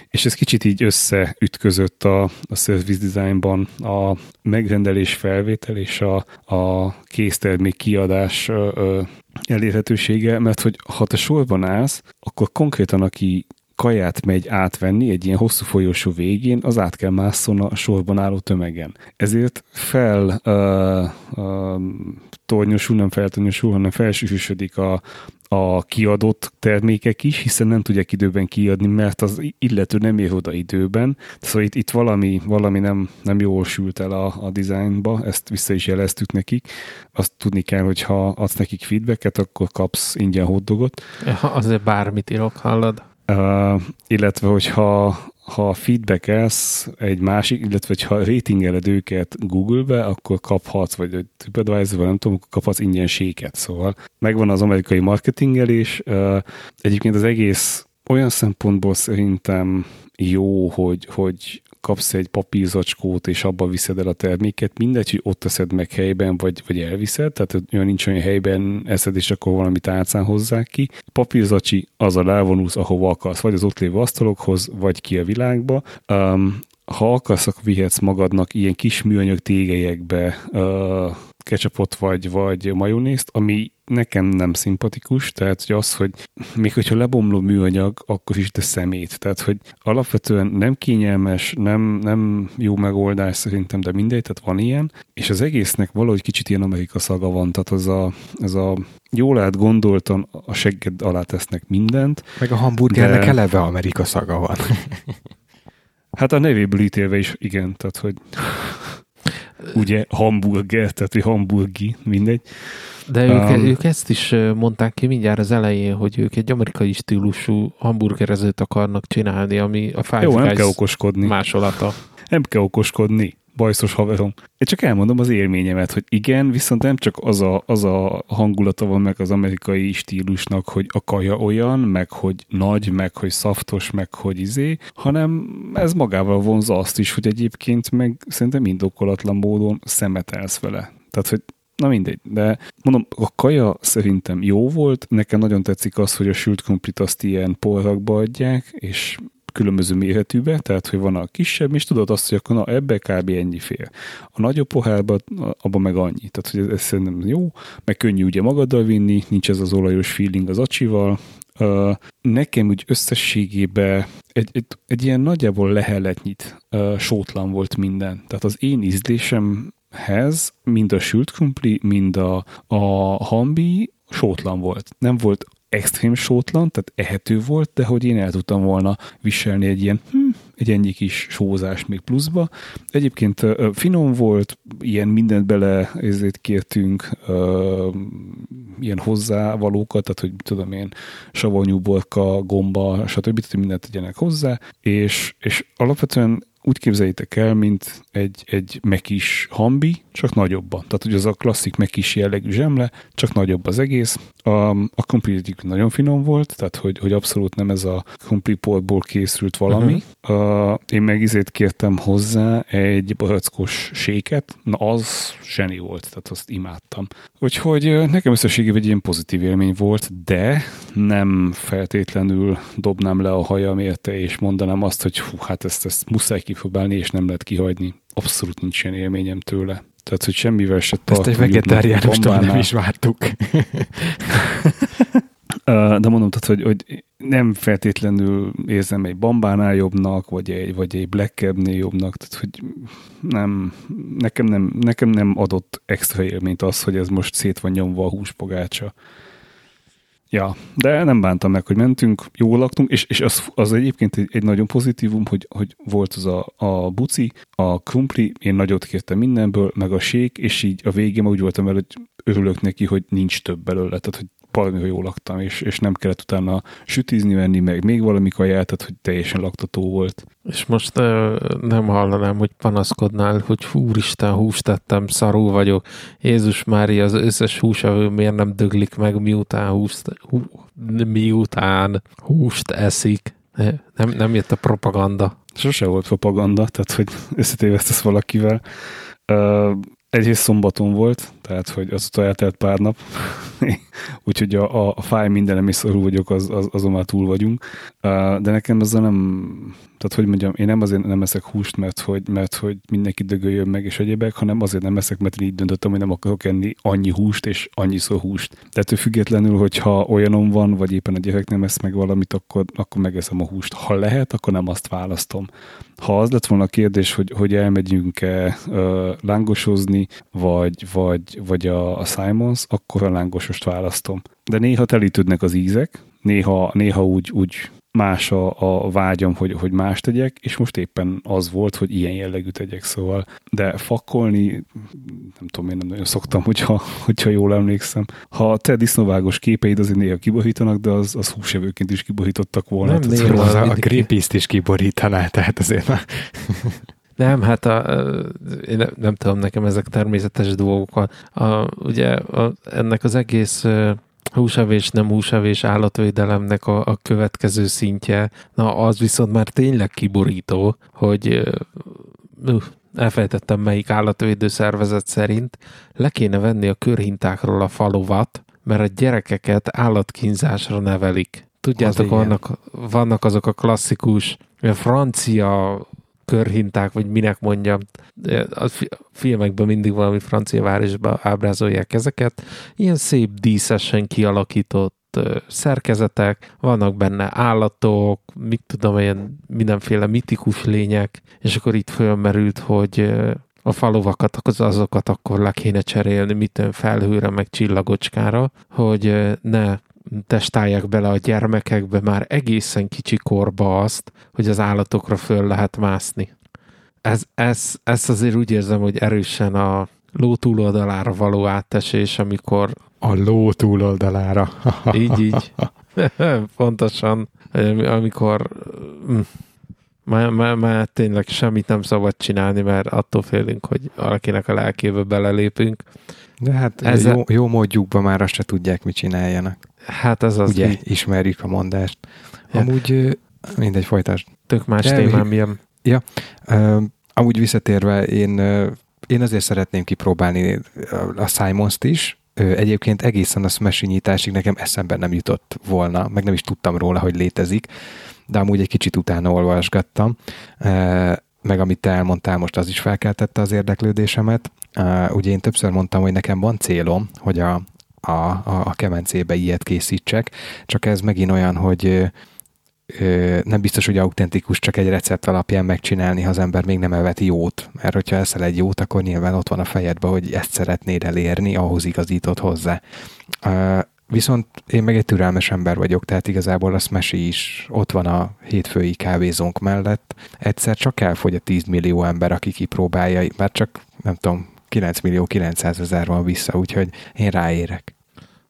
és ez kicsit így összeütközött a, a service designban a megrendelés felvétel és a, a késztermék kiadás ö, elérhetősége, mert hogy ha te sorban állsz, akkor konkrétan aki kaját megy átvenni egy ilyen hosszú folyosó végén, az át kell másszon a sorban álló tömegen. Ezért fel uh, uh, tornyosul, nem feltornyosul, hanem felsűsödik a, a kiadott termékek is, hiszen nem tudják időben kiadni, mert az illető nem ér oda időben. Szóval itt, itt valami, valami nem, nem jól sült el a, a dizájnba, ezt vissza is jeleztük nekik. Azt tudni kell, hogy ha adsz nekik feedbacket, akkor kapsz ingyen hotdogot. Ja, azért bármit írok, hallod? Illetve, hogyha ha feedbackelsz egy másik, illetve ha ratingeled őket Google-be, akkor kaphatsz, vagy TripAdvisor, nem tudom, kaphatsz ingyen séket. Szóval megvan az amerikai marketingelés. Egyébként az egész olyan szempontból szerintem jó, hogy, hogy kapsz egy papírzacskót, és abba viszed el a terméket, mindegy, hogy ott teszed meg helyben, vagy, vagy elviszed, tehát olyan nincs olyan helyben eszed, és akkor valami tálcán hozzák ki. Papírzacsi, az a elvonulsz, ahova akarsz, vagy az ott lévő asztalokhoz, vagy ki a világba. Um, ha akarsz, akkor vihetsz magadnak ilyen kis műanyag tégelyekbe uh, ketchupot vagy, vagy majonézt, ami nekem nem szimpatikus, tehát hogy az, hogy még hogyha lebomló műanyag, akkor is de szemét. Tehát, hogy alapvetően nem kényelmes, nem, nem jó megoldás szerintem, de mindegy, tehát van ilyen, és az egésznek valahogy kicsit ilyen Amerika szaga van, tehát az a, az a jól át gondoltan a segged alá tesznek mindent. Meg a hamburgernek de... eleve Amerika szaga van. hát a nevéből ítélve is igen, tehát hogy ugye hamburger, tehát hogy hamburgi, mindegy. De ők, um, ők ezt is mondták ki mindjárt az elején, hogy ők egy amerikai stílusú hamburgerezőt akarnak csinálni, ami a Five Jó, nem kell okoskodni. másolata. Nem kell okoskodni. Bajszos haverom. Én csak elmondom az élményemet, hogy igen, viszont nem csak az a, az a hangulata van meg az amerikai stílusnak, hogy a kaja olyan, meg hogy nagy, meg hogy szaftos, meg hogy izé, hanem ez magával vonza azt is, hogy egyébként meg szerintem indokolatlan módon szemetelsz vele. Tehát, hogy Na mindegy, de mondom, a kaja szerintem jó volt, nekem nagyon tetszik az, hogy a sült krumplit azt ilyen polrakba adják, és különböző méretűbe, tehát hogy van a kisebb, és tudod azt, hogy akkor na, ebbe kb. ennyi fél. A nagyobb pohárba, abban meg annyi. Tehát, hogy ez, ez szerintem jó, meg könnyű ugye magaddal vinni, nincs ez az olajos feeling az acsival, Uh, nekem úgy összességében egy, egy, egy ilyen nagyjából leheletnyit uh, sótlan volt minden. Tehát az én ízlésemhez mind a sült krumpli, mind a, a hambi sótlan volt. Nem volt extrém sótlan, tehát ehető volt, de hogy én el tudtam volna viselni egy ilyen, hm, egy ennyi kis sózást még pluszba. Egyébként uh, finom volt, ilyen mindent bele ezért kértünk, uh, ilyen hozzávalókat, tehát hogy tudom én, savanyú borka, gomba, stb. Tehát mindent tegyenek hozzá, és, és alapvetően úgy képzeljétek el, mint egy, egy mekis hambi, csak nagyobban. Tehát, hogy az a klasszik mekis jellegű zsemle, csak nagyobb az egész. A, a komplitük nagyon finom volt, tehát, hogy, hogy abszolút nem ez a komplipoltból készült valami. Uh-huh. Uh, én meg izét kértem hozzá egy barackos séket, na az zseni volt, tehát azt imádtam. Úgyhogy nekem összességében egy ilyen pozitív élmény volt, de nem feltétlenül dobnám le a hajam érte, és mondanám azt, hogy hú, hát ezt, ezt muszáj kipróbálni, és nem lehet kihagyni. Abszolút nincs ilyen élményem tőle. Tehát, hogy semmivel se Ezt egy vegetáriánustól nem is vártuk. De mondom, tehát, hogy, hogy nem feltétlenül érzem egy bambánál jobbnak, vagy egy, vagy egy black cab jobbnak, tehát hogy nem, nekem nem, nekem nem adott extra élményt az, hogy ez most szét van nyomva a húspogácsa. Ja, de nem bántam meg, hogy mentünk, jól laktunk, és, és az, az egyébként egy, egy nagyon pozitívum, hogy, hogy volt az a, a buci, a krumpli, én nagyot kértem mindenből, meg a sék, és így a végén úgy voltam el, hogy örülök neki, hogy nincs több belőle, tehát hogy valami, jól laktam, és, és nem kellett utána sütizni, venni, meg még valami kaját, tehát hogy teljesen laktató volt. És most uh, nem hallanám, hogy panaszkodnál, hogy úristen, húst tettem, szarú vagyok. Jézus Mária, az összes húsevő miért nem döglik meg, miután húst, hú, miután húst eszik. Nem, nem jött a propaganda. Sose volt propaganda, tehát hogy összetévesztesz valakivel. Egyrészt szombaton volt, tehát hogy azóta eltelt pár nap, úgyhogy a, a fáj mindenem is szorul vagyok, az, az, azon már túl vagyunk. De nekem ezzel nem, tehát hogy mondjam, én nem azért nem eszek húst, mert hogy, mert hogy mindenki dögöljön meg és egyébek, hanem azért nem eszek, mert én így döntöttem, hogy nem akarok enni annyi húst és annyiszor húst. Tehát függetlenül, hogyha olyanom van, vagy éppen a gyerek nem esz meg valamit, akkor, akkor megeszem a húst. Ha lehet, akkor nem azt választom. Ha az lett volna a kérdés, hogy, hogy elmegyünk-e lángosozni, vagy, vagy, vagy a, a Simons, akkor a lángosost választom. De néha telítődnek az ízek, néha, néha úgy, úgy más a, a vágyam, hogy, hogy más tegyek, és most éppen az volt, hogy ilyen jellegű tegyek, szóval. De fakkolni, nem tudom, én nem nagyon szoktam, hogyha, hogyha jól emlékszem. Ha te disznóvágos képeid azért néha kiborítanak, de az, az húsevőként is kiborítottak volna. Nem, tehát, néha, az a, a is kiborítaná, tehát azért nem, hát a, én nem, nem tudom, nekem ezek természetes dolgok. A, ugye a, ennek az egész húsevés, nem húsevés állatvédelemnek a, a következő szintje, na az viszont már tényleg kiborító, hogy uh, elfelejtettem melyik állatvédő szervezet szerint, le kéne venni a körhintákról a falovat, mert a gyerekeket állatkínzásra nevelik. Tudjátok, vannak, vannak azok a klasszikus a francia körhinták, vagy minek mondjam, a filmekben mindig valami francia városban ábrázolják ezeket. Ilyen szép díszesen kialakított szerkezetek, vannak benne állatok, mit tudom, ilyen mindenféle mitikus lények, és akkor itt fölmerült, hogy a faluvakat, azokat akkor le kéne cserélni, mitől felhőre, meg csillagocskára, hogy ne testálják bele a gyermekekbe már egészen kicsi korba azt, hogy az állatokra föl lehet mászni. Ez, ez, ez azért úgy érzem, hogy erősen a ló túloldalára való áttesés, amikor... A ló túloldalára. így, így. Pontosan. Amikor hm, Már, már, már tényleg semmit nem szabad csinálni, mert attól félünk, hogy valakinek a lelkébe belelépünk. De hát Ezzel... jó, jó módjukban már azt se tudják, mit csináljanak. Hát ez az. Ugye, így. ismerjük a mondást. Ja. Amúgy mindegy, folytás. Tök más De, témám ilyen. Ja, uh, amúgy visszatérve, én, uh, én azért szeretném kipróbálni a Simons-t is, Egyébként egészen a Smash nyitásig nekem eszembe nem jutott volna, meg nem is tudtam róla, hogy létezik, de amúgy egy kicsit utána olvasgattam, meg amit te elmondtál most, az is felkeltette az érdeklődésemet. Ugye én többször mondtam, hogy nekem van célom, hogy a, a, a, kemencébe ilyet készítsek, csak ez megint olyan, hogy nem biztos, hogy autentikus csak egy recept alapján megcsinálni, ha az ember még nem eveti jót. Mert hogyha eszel egy jót, akkor nyilván ott van a fejedben, hogy ezt szeretnéd elérni, ahhoz igazított hozzá. Viszont én meg egy türelmes ember vagyok, tehát igazából a Smash is ott van a hétfői kávézónk mellett. Egyszer csak elfogy a 10 millió ember, aki kipróbálja, már csak nem tudom, 9 millió 900 ezer van vissza, úgyhogy én ráérek.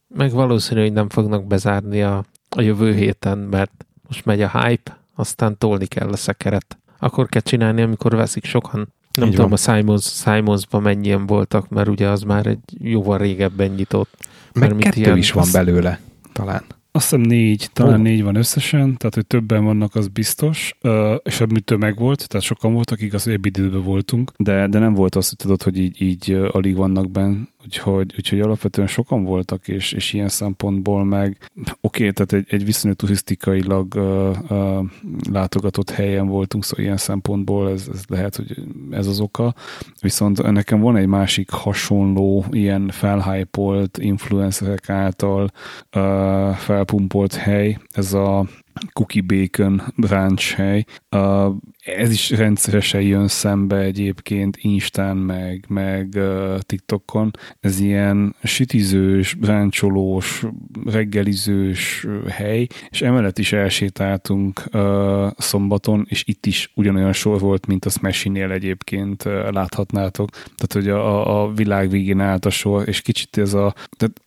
Meg valószínű, hogy nem fognak bezárni a, a jövő héten, mert most megy a hype, aztán tolni kell a szekeret. Akkor kell csinálni, amikor veszik sokan. Nem Így tudom, van. a Simons, Simonsban mennyien voltak, mert ugye az már egy jóval régebben nyitott. Meg mert kettő ilyen, is van belőle, talán. Azt hiszem négy, talán oh. négy van összesen, tehát hogy többen vannak, az biztos, uh, és ebből meg volt, tehát sokan voltak, igaz, hogy időben voltunk, de, de nem volt azt, hogy tudod, hogy így, így alig vannak benne, úgyhogy, úgyhogy alapvetően sokan voltak, és, és ilyen szempontból meg oké, okay, tehát egy, egy viszonylag turisztikailag uh, uh, látogatott helyen voltunk, szóval ilyen szempontból ez, ez lehet, hogy ez az oka, viszont nekem van egy másik hasonló, ilyen felhypolt influencerek által uh, felpumpolt hely, ez a Cookie Bacon branch hely. Uh, ez is rendszeresen jön szembe egyébként Instán, meg, meg uh, TikTokon. Ez ilyen sütizős, ráncsolós, reggelizős hely, és emellett is elsétáltunk uh, szombaton, és itt is ugyanolyan sor volt, mint a Smashinél egyébként uh, láthatnátok. Tehát, hogy a, a világ végén állt a sor, és kicsit ez a... Tehát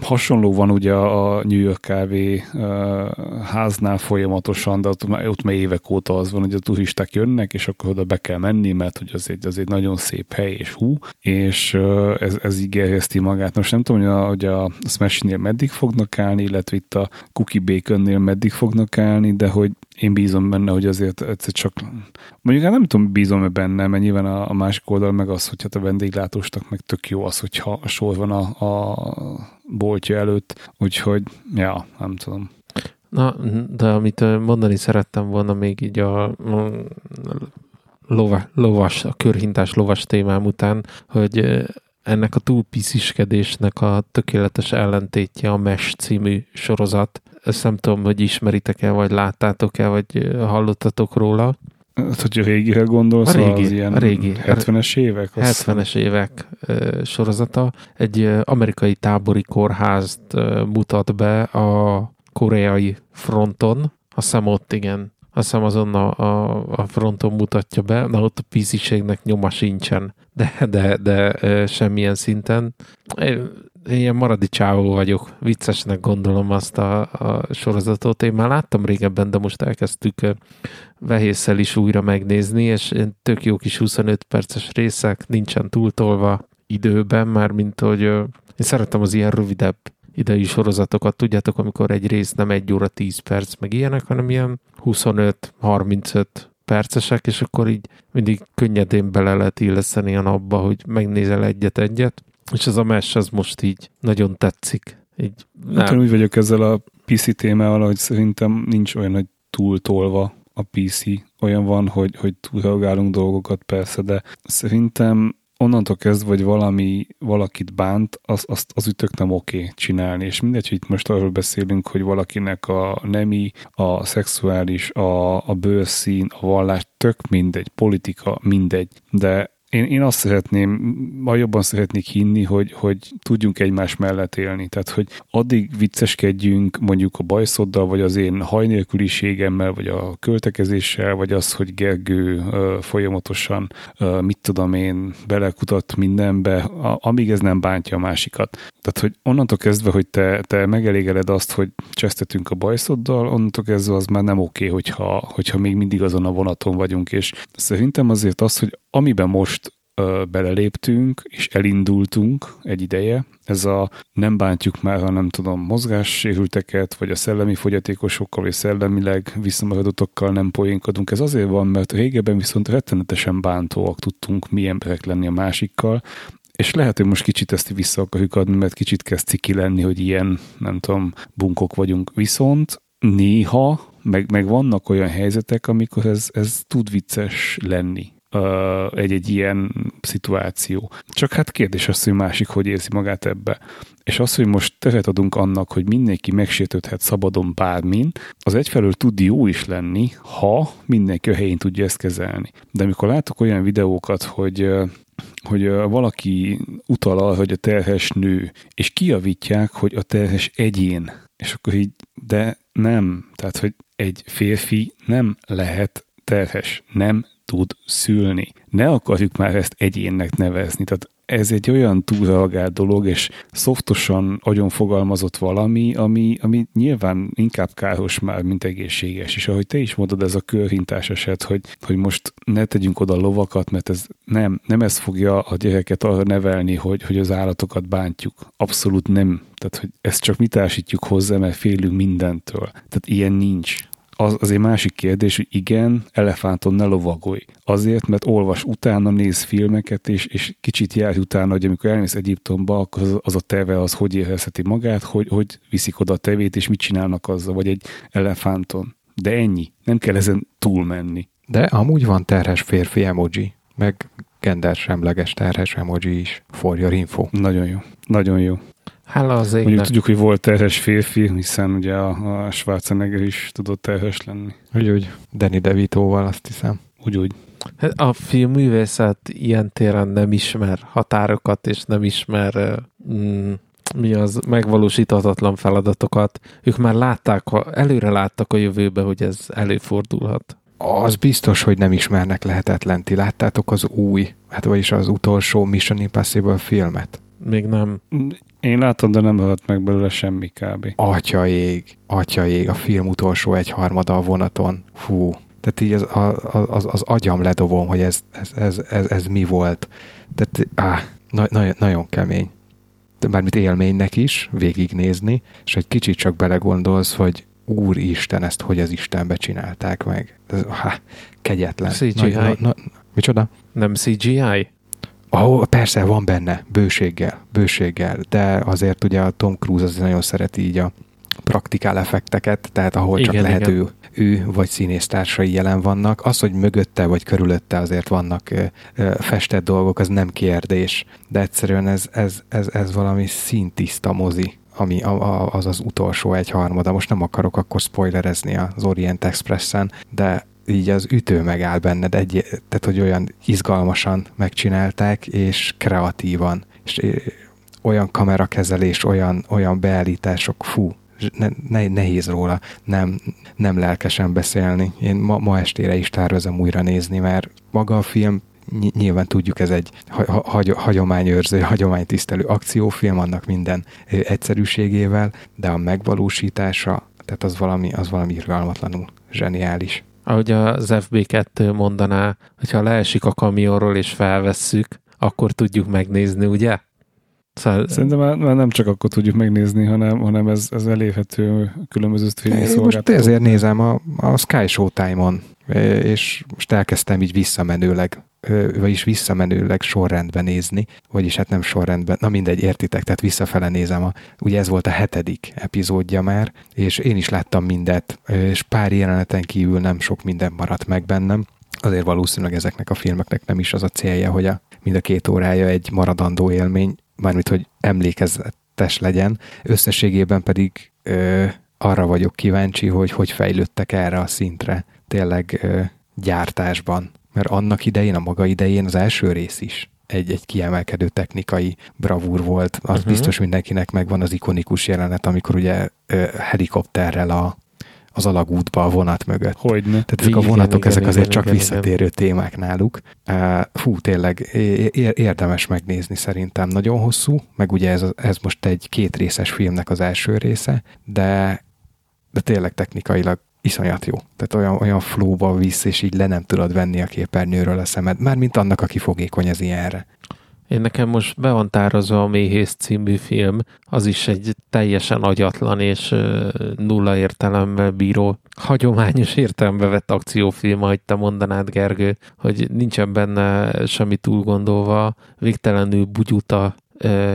hasonló van ugye a New York kávé háznál folyamatosan, de ott, ott már évek óta az van, hogy a turisták jönnek, és akkor oda be kell menni, mert hogy az egy, az egy nagyon szép hely, és hú, és ez, ez így gerjeszti magát. Most nem tudom, hogy a, hogy a Smash-nél meddig fognak állni, illetve itt a Cookie Baconnél meddig fognak állni, de hogy én bízom benne, hogy azért egyszer csak, mondjuk hát nem tudom, bízom-e benne, mert nyilván a, a másik oldal meg az, hogy hát a vendéglátóstak meg tök jó az, hogyha a sor van a, a boltja előtt, úgyhogy, ja, nem tudom. Na, de amit mondani szerettem volna még így a lova, lovas, a körhintás lovas témám után, hogy ennek a túlpisziskedésnek a tökéletes ellentétje a Mesh című sorozat. Ezt nem tudom, hogy ismeritek-e, vagy láttátok-e, vagy hallottatok róla. Hát, hogy a régire gondolsz, a régi, az ilyen a régi, 70-es évek? 70-es évek sorozata. Egy amerikai tábori kórházt mutat be a koreai fronton. A szem ott, igen. A szem azon a, a, a fronton mutatja be. Na, ott a píziségnek nyoma sincsen. De, de, de semmilyen szinten ilyen maradi csávó vagyok. Viccesnek gondolom azt a, a sorozatot. Én már láttam régebben, de most elkezdtük vehésszel is újra megnézni, és tök jó kis 25 perces részek, nincsen túltolva időben, már mint hogy én szeretem az ilyen rövidebb idei sorozatokat, tudjátok, amikor egy rész nem egy óra 10 perc, meg ilyenek, hanem ilyen 25-35 percesek, és akkor így mindig könnyedén bele lehet illeszteni a napba, hogy megnézel egyet-egyet, és ez a mesh az most így nagyon tetszik. Így, hát nem. úgy vagyok ezzel a PC témával, hogy szerintem nincs olyan, hogy túltolva a PC. Olyan van, hogy, hogy túlreagálunk dolgokat persze, de szerintem onnantól kezdve, hogy valami valakit bánt, az, azt, az ütök nem oké okay csinálni. És mindegy, hogy itt most arról beszélünk, hogy valakinek a nemi, a szexuális, a, a bőrszín, a vallás, tök mindegy, politika, mindegy. De én, én azt szeretném, ma jobban szeretnék hinni, hogy, hogy tudjunk egymás mellett élni. Tehát, hogy addig vicceskedjünk mondjuk a bajszoddal, vagy az én hajnélküliségemmel, vagy a költekezéssel, vagy az, hogy Gergő uh, folyamatosan, uh, mit tudom én, belekutat mindenbe, a, amíg ez nem bántja a másikat. Tehát, hogy onnantól kezdve, hogy te, te megelégeded azt, hogy csesztetünk a bajszoddal, onnantól kezdve az már nem oké, okay, hogyha, hogyha még mindig azon a vonaton vagyunk, és szerintem azért az, hogy amiben most ö, beleléptünk, és elindultunk egy ideje, ez a nem bántjuk már, ha nem tudom, mozgássérülteket, vagy a szellemi fogyatékosokkal, vagy szellemileg visszamaradottakkal nem poénkodunk. Ez azért van, mert régebben viszont rettenetesen bántóak tudtunk mi emberek lenni a másikkal, és lehet, hogy most kicsit ezt vissza akarjuk adni, mert kicsit kezd ciki lenni, hogy ilyen, nem tudom, bunkok vagyunk. Viszont néha, meg, meg vannak olyan helyzetek, amikor ez, ez tud vicces lenni egy-egy ilyen szituáció. Csak hát kérdés az, hogy másik hogy érzi magát ebbe. És az, hogy most teret adunk annak, hogy mindenki megsértődhet szabadon bármin, az egyfelől tud jó is lenni, ha mindenki a helyén tudja ezt kezelni. De amikor látok olyan videókat, hogy hogy valaki utal arra, hogy a terhes nő, és kiavítják, hogy a terhes egyén. És akkor így, de nem. Tehát, hogy egy férfi nem lehet terhes, nem tud szülni. Ne akarjuk már ezt egyénnek nevezni. Tehát ez egy olyan túlreagált dolog, és szoftosan agyon fogalmazott valami, ami, ami nyilván inkább káros már, mint egészséges. És ahogy te is mondod, ez a körhintás eset, hogy, hogy most ne tegyünk oda lovakat, mert ez nem, nem ez fogja a gyereket arra nevelni, hogy, hogy az állatokat bántjuk. Abszolút nem. Tehát, hogy ezt csak mi társítjuk hozzá, mert félünk mindentől. Tehát ilyen nincs az, az egy másik kérdés, hogy igen, elefánton ne lovagolj. Azért, mert olvas utána, néz filmeket, és, és kicsit jár utána, hogy amikor elmész Egyiptomba, akkor az, az a teve az hogy érezheti magát, hogy, hogy viszik oda a tevét, és mit csinálnak azzal, vagy egy elefánton. De ennyi. Nem kell ezen túlmenni. De amúgy van terhes férfi emoji, meg gender semleges terhes emoji is. For your info. Nagyon jó. Nagyon jó. Hála az égnek. Mondjuk tudjuk, hogy volt terhes férfi, hiszen ugye a, a Schwarzenegger is tudott terhes lenni. Úgy, úgy. Danny DeVito-val azt hiszem. Úgy, úgy. Hát a filmművészet ilyen téren nem ismer határokat, és nem ismer mm, mi az megvalósíthatatlan feladatokat. Ők már látták, előre láttak a jövőbe, hogy ez előfordulhat. Az biztos, hogy nem ismernek lehetetlen. Ti láttátok az új, hát vagyis az utolsó Mission Impossible filmet? Még nem. Én látom, de nem halt meg belőle semmi kb. Atyaég, atyaég, a film utolsó egyharmada a vonaton. Fú, tehát így az, az, az, az agyam ledovom, hogy ez, ez, ez, ez, ez mi volt. Tehát áh, na, na, nagyon kemény. Bármit élménynek is végignézni, és egy kicsit csak belegondolsz, hogy Úristen, ezt hogy az Istenbe csinálták meg. Ez, há, kegyetlen. CGI? Na, na, micsoda? Nem CGI? Oh, persze, van benne, bőséggel, bőséggel, de azért ugye a Tom Cruise az nagyon szereti így a praktikál effekteket, tehát ahol igen, csak lehet ő, ő vagy színésztársai jelen vannak. Az, hogy mögötte vagy körülötte azért vannak ö, ö, festett dolgok, az nem kérdés, de egyszerűen ez, ez, ez, ez valami szintiszta mozi ami az az utolsó egy harmada. Most nem akarok akkor spoilerezni az Orient Expressen, de így az ütő megáll benned, egy, tehát hogy olyan izgalmasan megcsinálták, és kreatívan, és olyan kamerakezelés, olyan, olyan beállítások, fú, ne, ne, nehéz róla nem, nem lelkesen beszélni. Én ma, ma estére is tervezem újra nézni, mert maga a film nyilván tudjuk, ez egy hagy, hagyományőrző, hagyománytisztelő akciófilm, annak minden egyszerűségével, de a megvalósítása, tehát az valami, az valami irgalmatlanul zseniális ahogy az FB2 mondaná, hogyha leesik a kamionról és felvesszük, akkor tudjuk megnézni, ugye? Szóval... Szerintem már, már nem csak akkor tudjuk megnézni, hanem, hanem ez, ez elérhető különböző streaming Most ezért nézem a, a Sky Showtime-on, és most elkezdtem így visszamenőleg vagyis visszamenőleg sorrendben nézni, vagyis hát nem sorrendben, na mindegy, értitek, tehát visszafele nézem, a, ugye ez volt a hetedik epizódja már, és én is láttam mindet, és pár jeleneten kívül nem sok minden maradt meg bennem, azért valószínűleg ezeknek a filmeknek nem is az a célja, hogy a, mind a két órája egy maradandó élmény, mármint, hogy emlékezetes legyen, összességében pedig ö, arra vagyok kíváncsi, hogy hogy fejlődtek erre a szintre, tényleg ö, gyártásban, mert annak idején, a maga idején az első rész is egy, egy kiemelkedő technikai bravúr volt. Az uh-huh. biztos mindenkinek megvan az ikonikus jelenet, amikor ugye helikopterrel a, az alagútba a vonat mögött. Hogyne. Tehát ezek a vonatok, igen, ezek igen, azért igen, csak igen, visszatérő igen. témák náluk. Fú, tényleg érdemes megnézni szerintem. Nagyon hosszú, meg ugye ez, ez most egy két részes filmnek az első része, de, de tényleg technikailag iszonyat jó. Tehát olyan, olyan flóba visz, és így le nem tudod venni a képernyőről a szemed. Mármint annak, aki fogékony az ilyenre. Én nekem most be van tározva a Méhész című film, az is egy teljesen agyatlan és nulla értelemmel bíró, hagyományos értelembe vett akciófilm, ahogy te mondanád, Gergő, hogy nincsen benne semmi túl gondolva, végtelenül bugyuta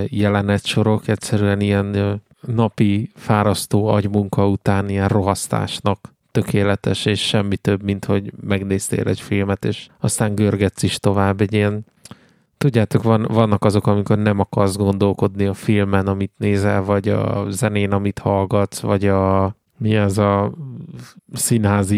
jelenetsorok, egyszerűen ilyen napi fárasztó agymunka után ilyen rohasztásnak tökéletes, és semmi több, mint hogy megnéztél egy filmet, és aztán görgetsz is tovább egy ilyen Tudjátok, van, vannak azok, amikor nem akarsz gondolkodni a filmen, amit nézel, vagy a zenén, amit hallgatsz, vagy a mi az a színházi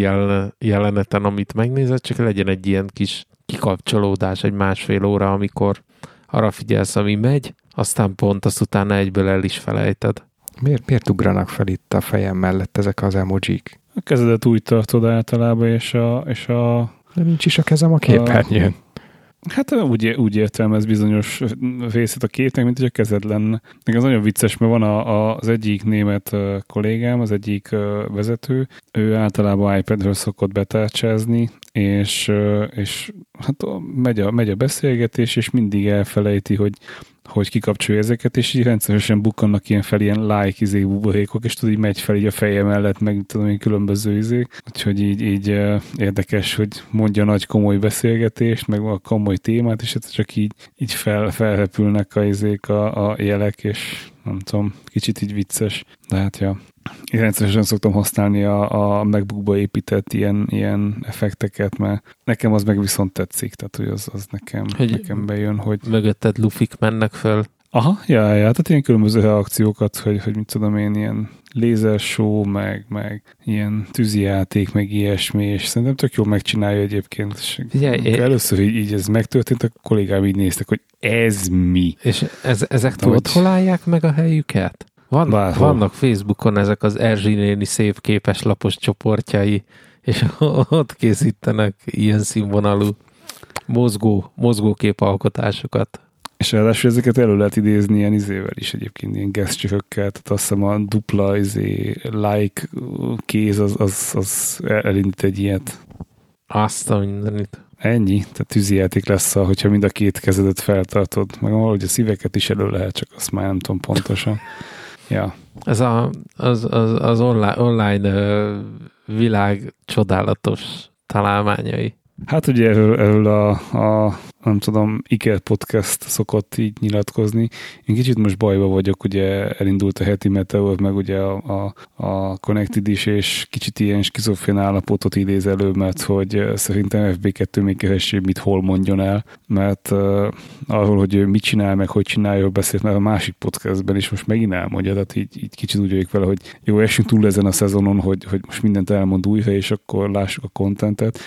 jeleneten, amit megnézed, csak legyen egy ilyen kis kikapcsolódás, egy másfél óra, amikor arra figyelsz, ami megy, aztán pont azt utána egyből el is felejted. Miért, miért ugranak fel itt a fejem mellett ezek az emojik? A kezedet úgy tartod általában, és a... És a De nincs is a kezem a képernyőn. Hát úgy, úgy értelmez bizonyos részét a képnek, mint hogy a kezed lenne. Meg az nagyon vicces, mert van a, a, az egyik német kollégám, az egyik vezető, ő általában iPad-ről szokott betárcsázni, és, és hát megy a, megy a beszélgetés, és mindig elfelejti, hogy hogy kikapcsolja ezeket, és így rendszeresen bukkannak ilyen fel ilyen like izé buborékok, és tudod, így megy fel így a feje mellett, meg tudom én különböző izék. Úgyhogy így, így érdekes, hogy mondja nagy komoly beszélgetést, meg a komoly témát, és ez csak így, így fel, felrepülnek a izék a, a jelek, és nem tudom, kicsit így vicces, de hát ja. Én rendszeresen szoktam használni a, a MacBookba épített ilyen, ilyen effekteket, mert nekem az meg viszont tetszik, tehát hogy az, az nekem, hogy nekem bejön, hogy... Mögötted lufik mennek föl. Aha, ja, ja, tehát ilyen különböző reakciókat, hogy, hogy mit tudom én, ilyen show, meg, meg ilyen tűzijáték, meg ilyesmi, és szerintem tök jól megcsinálja egyébként. És Figyelj, először így, így ez megtörtént, a kollégám így néztek, hogy ez mi. És ez, ezek tudod, hol állják meg a helyüket? Van, vannak Facebookon ezek az Erzsi néni szép képeslapos csoportjai, és ott készítenek ilyen színvonalú mozgó, mozgókép alkotásokat. És ráadásul ezeket elő lehet idézni ilyen izével is egyébként, ilyen gesztcsökökkel, tehát azt hiszem a dupla izé, like kéz az, az, az elindít egy ilyet. Azt a mindenit. Ennyi, tehát tűzijáték lesz, hogyha mind a két kezedet feltartod, meg valahogy a szíveket is elő lehet, csak azt már nem tudom pontosan. Ja. Ez a, az, az, az online, online világ csodálatos találmányai. Hát ugye erről, erről a, a, nem tudom, Iker Podcast szokott így nyilatkozni. Én kicsit most bajba vagyok, ugye elindult a heti Meteor, meg ugye a, a, a Connected is, és kicsit ilyen skizofrén állapotot idéz elő, mert hogy szerintem FB2 még kevesebb mit hol mondjon el, mert uh, arról, hogy ő mit csinál, meg hogy csinálja, beszélt már a másik podcastben is most megint elmondja, tehát így, így kicsit úgy vagyok vele, hogy jó, esünk túl ezen a szezonon, hogy, hogy most mindent elmond újra, és akkor lássuk a kontentet,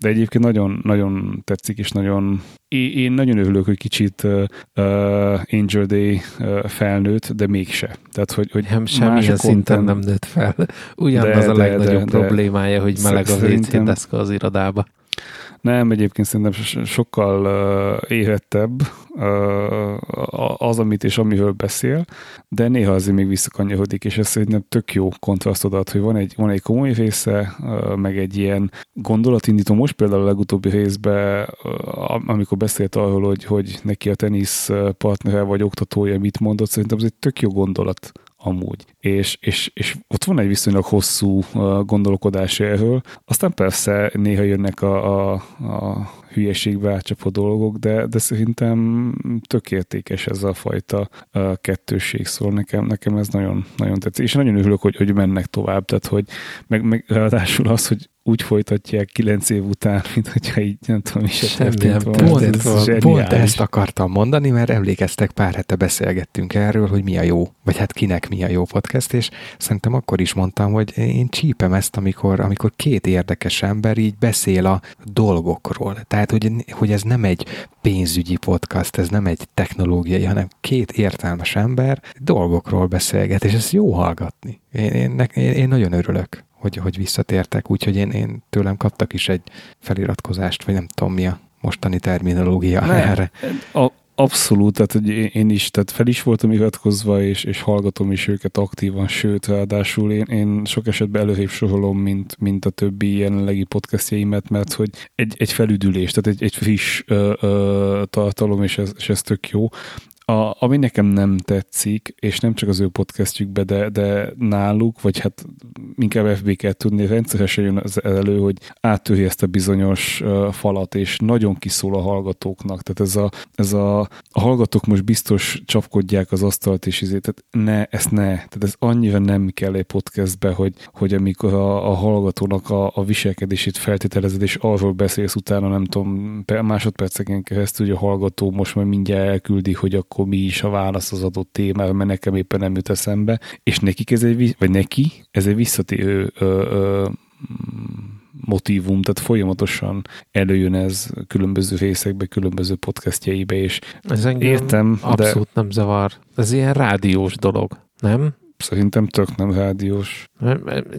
de egyébként nagyon, nagyon tetszik, és nagyon én nagyon örülök, hogy kicsit uh, Angel Day uh, felnőtt, de mégse. Tehát, hogy, hogy nem, semmilyen szinten nem nőtt fel. Ugyanaz de, a legnagyobb de, problémája, hogy meleg a WC deszka az irodába. Nem, egyébként szerintem sokkal uh, érettebb uh, az, amit és amiről beszél, de néha azért még visszakanyarodik, és ez szerintem tök jó kontrasztod ad, hogy van egy, van egy komoly része, meg egy ilyen gondolatindító. Most például a legutóbbi részben, amikor beszélt arról, hogy, hogy neki a tenisz partnere vagy oktatója mit mondott, szerintem ez egy tök jó gondolat amúgy. És, és, és ott van egy viszonylag hosszú uh, gondolkodás erről. Aztán persze néha jönnek a, a, a hülyeségbe átcsapó dolgok, de, de szerintem tök értékes ez a fajta kettősség, szóval nekem, nekem ez nagyon, nagyon tetszik. És nagyon örülök, hogy, hogy mennek tovább, tehát hogy meg, meg ráadásul az, hogy úgy folytatják kilenc év után, mint hogyha így nem tudom, is Semmi történt nem volna. Pont, Ez pont ezt akartam mondani, mert emlékeztek, pár hete beszélgettünk erről, hogy mi a jó, vagy hát kinek mi a jó podcast, és szerintem akkor is mondtam, hogy én csípem ezt, amikor, amikor két érdekes ember így beszél a dolgokról. Tehát, hogy, hogy ez nem egy pénzügyi podcast, ez nem egy technológiai, hanem két értelmes ember dolgokról beszélget, és ez jó hallgatni. Én, én, én, én nagyon örülök hogy, hogy visszatértek, úgyhogy én, én tőlem kaptak is egy feliratkozást, vagy nem tudom mi a mostani terminológia Ne, erre. A, abszolút, tehát hogy én- is, tehát fel is voltam iratkozva, és, és hallgatom is őket aktívan, sőt, ráadásul én, én sok esetben előrébb sorolom, mint, mint a többi jelenlegi podcastjaimet, mert hogy egy, egy felüdülés, tehát egy, egy friss ö, ö, tartalom, és ez, és ez tök jó. A, ami nekem nem tetszik, és nem csak az ő podcastjükbe, de, de náluk, vagy hát inkább FB-ket tudni, rendszeresen jön az elő, hogy áttöri ezt a bizonyos falat, és nagyon kiszól a hallgatóknak. Tehát ez a, ez a, a hallgatók most biztos csapkodják az asztalt, és ezért, tehát ne, ezt ne. Tehát ez annyira nem kell egy podcastbe, hogy, hogy amikor a, a hallgatónak a, a viselkedését feltételezed, és arról beszélsz utána, nem tudom, per- másodperceken keresztül, hogy a hallgató most majd mindjárt elküldi, hogy akkor mi is a válasz az adott témára, mert nekem éppen nem jut eszembe, és nekik ez egy, vagy neki, ez egy visszatérő motivum, tehát folyamatosan előjön ez különböző részekbe, különböző podcastjeibe, és Ez értem, de abszolút nem zavar. Ez ilyen rádiós dolog, nem? szerintem tök nem rádiós. A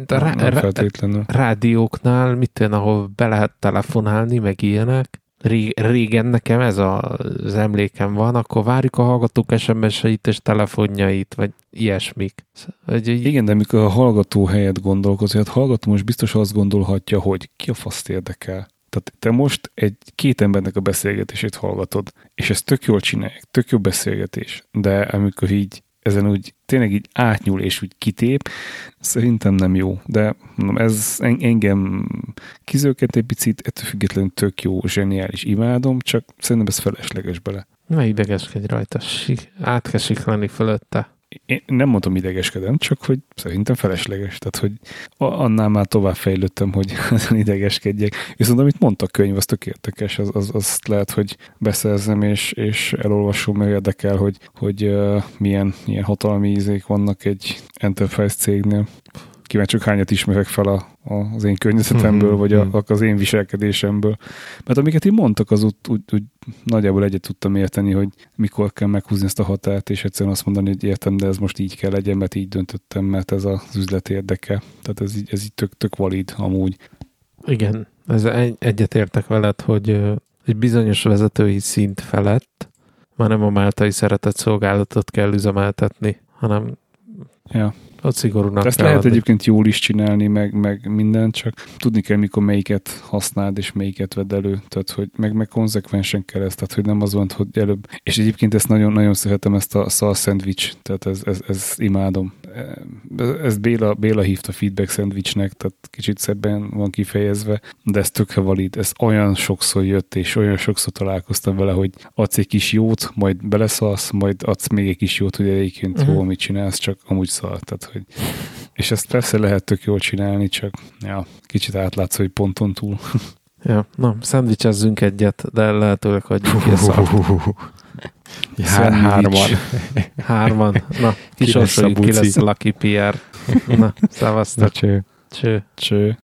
rá, nem feltétlenül. rádióknál, mit tenni, ahol be lehet telefonálni, meg ilyenek. Ré- Régen nekem ez a, az emlékem van, akkor várjuk a hallgatók SMS-eit és telefonjait, vagy ilyesmik. Vagy, így- Igen, de amikor a hallgató helyet gondolkoz, hát hallgató most biztos azt gondolhatja, hogy ki a faszt érdekel. Tehát te most egy két embernek a beszélgetését hallgatod, és ezt tök jól csinálják, tök jó beszélgetés, de amikor így ezen úgy tényleg így átnyúl és úgy kitép, szerintem nem jó. De mondom, ez en- engem kizökkent egy picit, ettől függetlenül tök jó, zseniális, imádom, csak szerintem ez felesleges bele. ne idegeskedj rajta, Sik, át kell siklani fölötte. Én nem mondom idegeskedem, csak hogy szerintem felesleges. Tehát, hogy annál már tovább fejlődtem, hogy ezen idegeskedjek. Viszont amit mondta a könyv, az tök érdekes, az, az, azt lehet, hogy beszerzem és, és elolvasom, mert érdekel, hogy, hogy uh, milyen, milyen hatalmi ízék vannak egy enterprise cégnél. Kíváncsiak hányat ismerek fel a, a, az én környezetemből, vagy a, az én viselkedésemből. Mert amiket így mondtak, az úgy, úgy, úgy nagyjából egyet tudtam érteni, hogy mikor kell meghúzni ezt a határt, és egyszerűen azt mondani, hogy értem, de ez most így kell legyen, mert így döntöttem, mert ez az üzlet érdeke. Tehát ez így, ez így tök, tök valid amúgy. Igen, ez egy, egyetértek veled, hogy egy bizonyos vezetői szint felett már nem a máltai szeretett szolgálatot kell üzemeltetni, hanem Ja. Ott szigorúnak ezt lehet lenni. egyébként jól is csinálni, meg, meg minden, csak tudni kell, mikor melyiket használd, és melyiket vedd elő. Tehát, hogy meg, meg konzekvensen kell ez, tehát, hogy nem az van, hogy előbb. És egyébként ezt nagyon, nagyon szeretem, ezt a szal szendvics, tehát ez, ez, ez imádom. Ez, ez Béla, Béla hívta feedback szendvicsnek, tehát kicsit szebben van kifejezve, de ez tökre valid. Ez olyan sokszor jött, és olyan sokszor találkoztam vele, hogy adsz egy kis jót, majd beleszalsz, majd adsz még egy kis jót, hogy egyébként Mhm. jó, amit csinálsz, csak amúgy szar. Tehát, hogy és ezt persze lehet tök jól csinálni, csak ja, kicsit átlátsz, hogy ponton túl. Ja, na, szendvicsezzünk egyet, de lehetőleg hagyjuk ki a szart. Hár, hárman. Hárman. Na, kisorsoljuk, ki lesz a Lucky Pierre. Na, Na szevasztok. cső. Cső. Cső.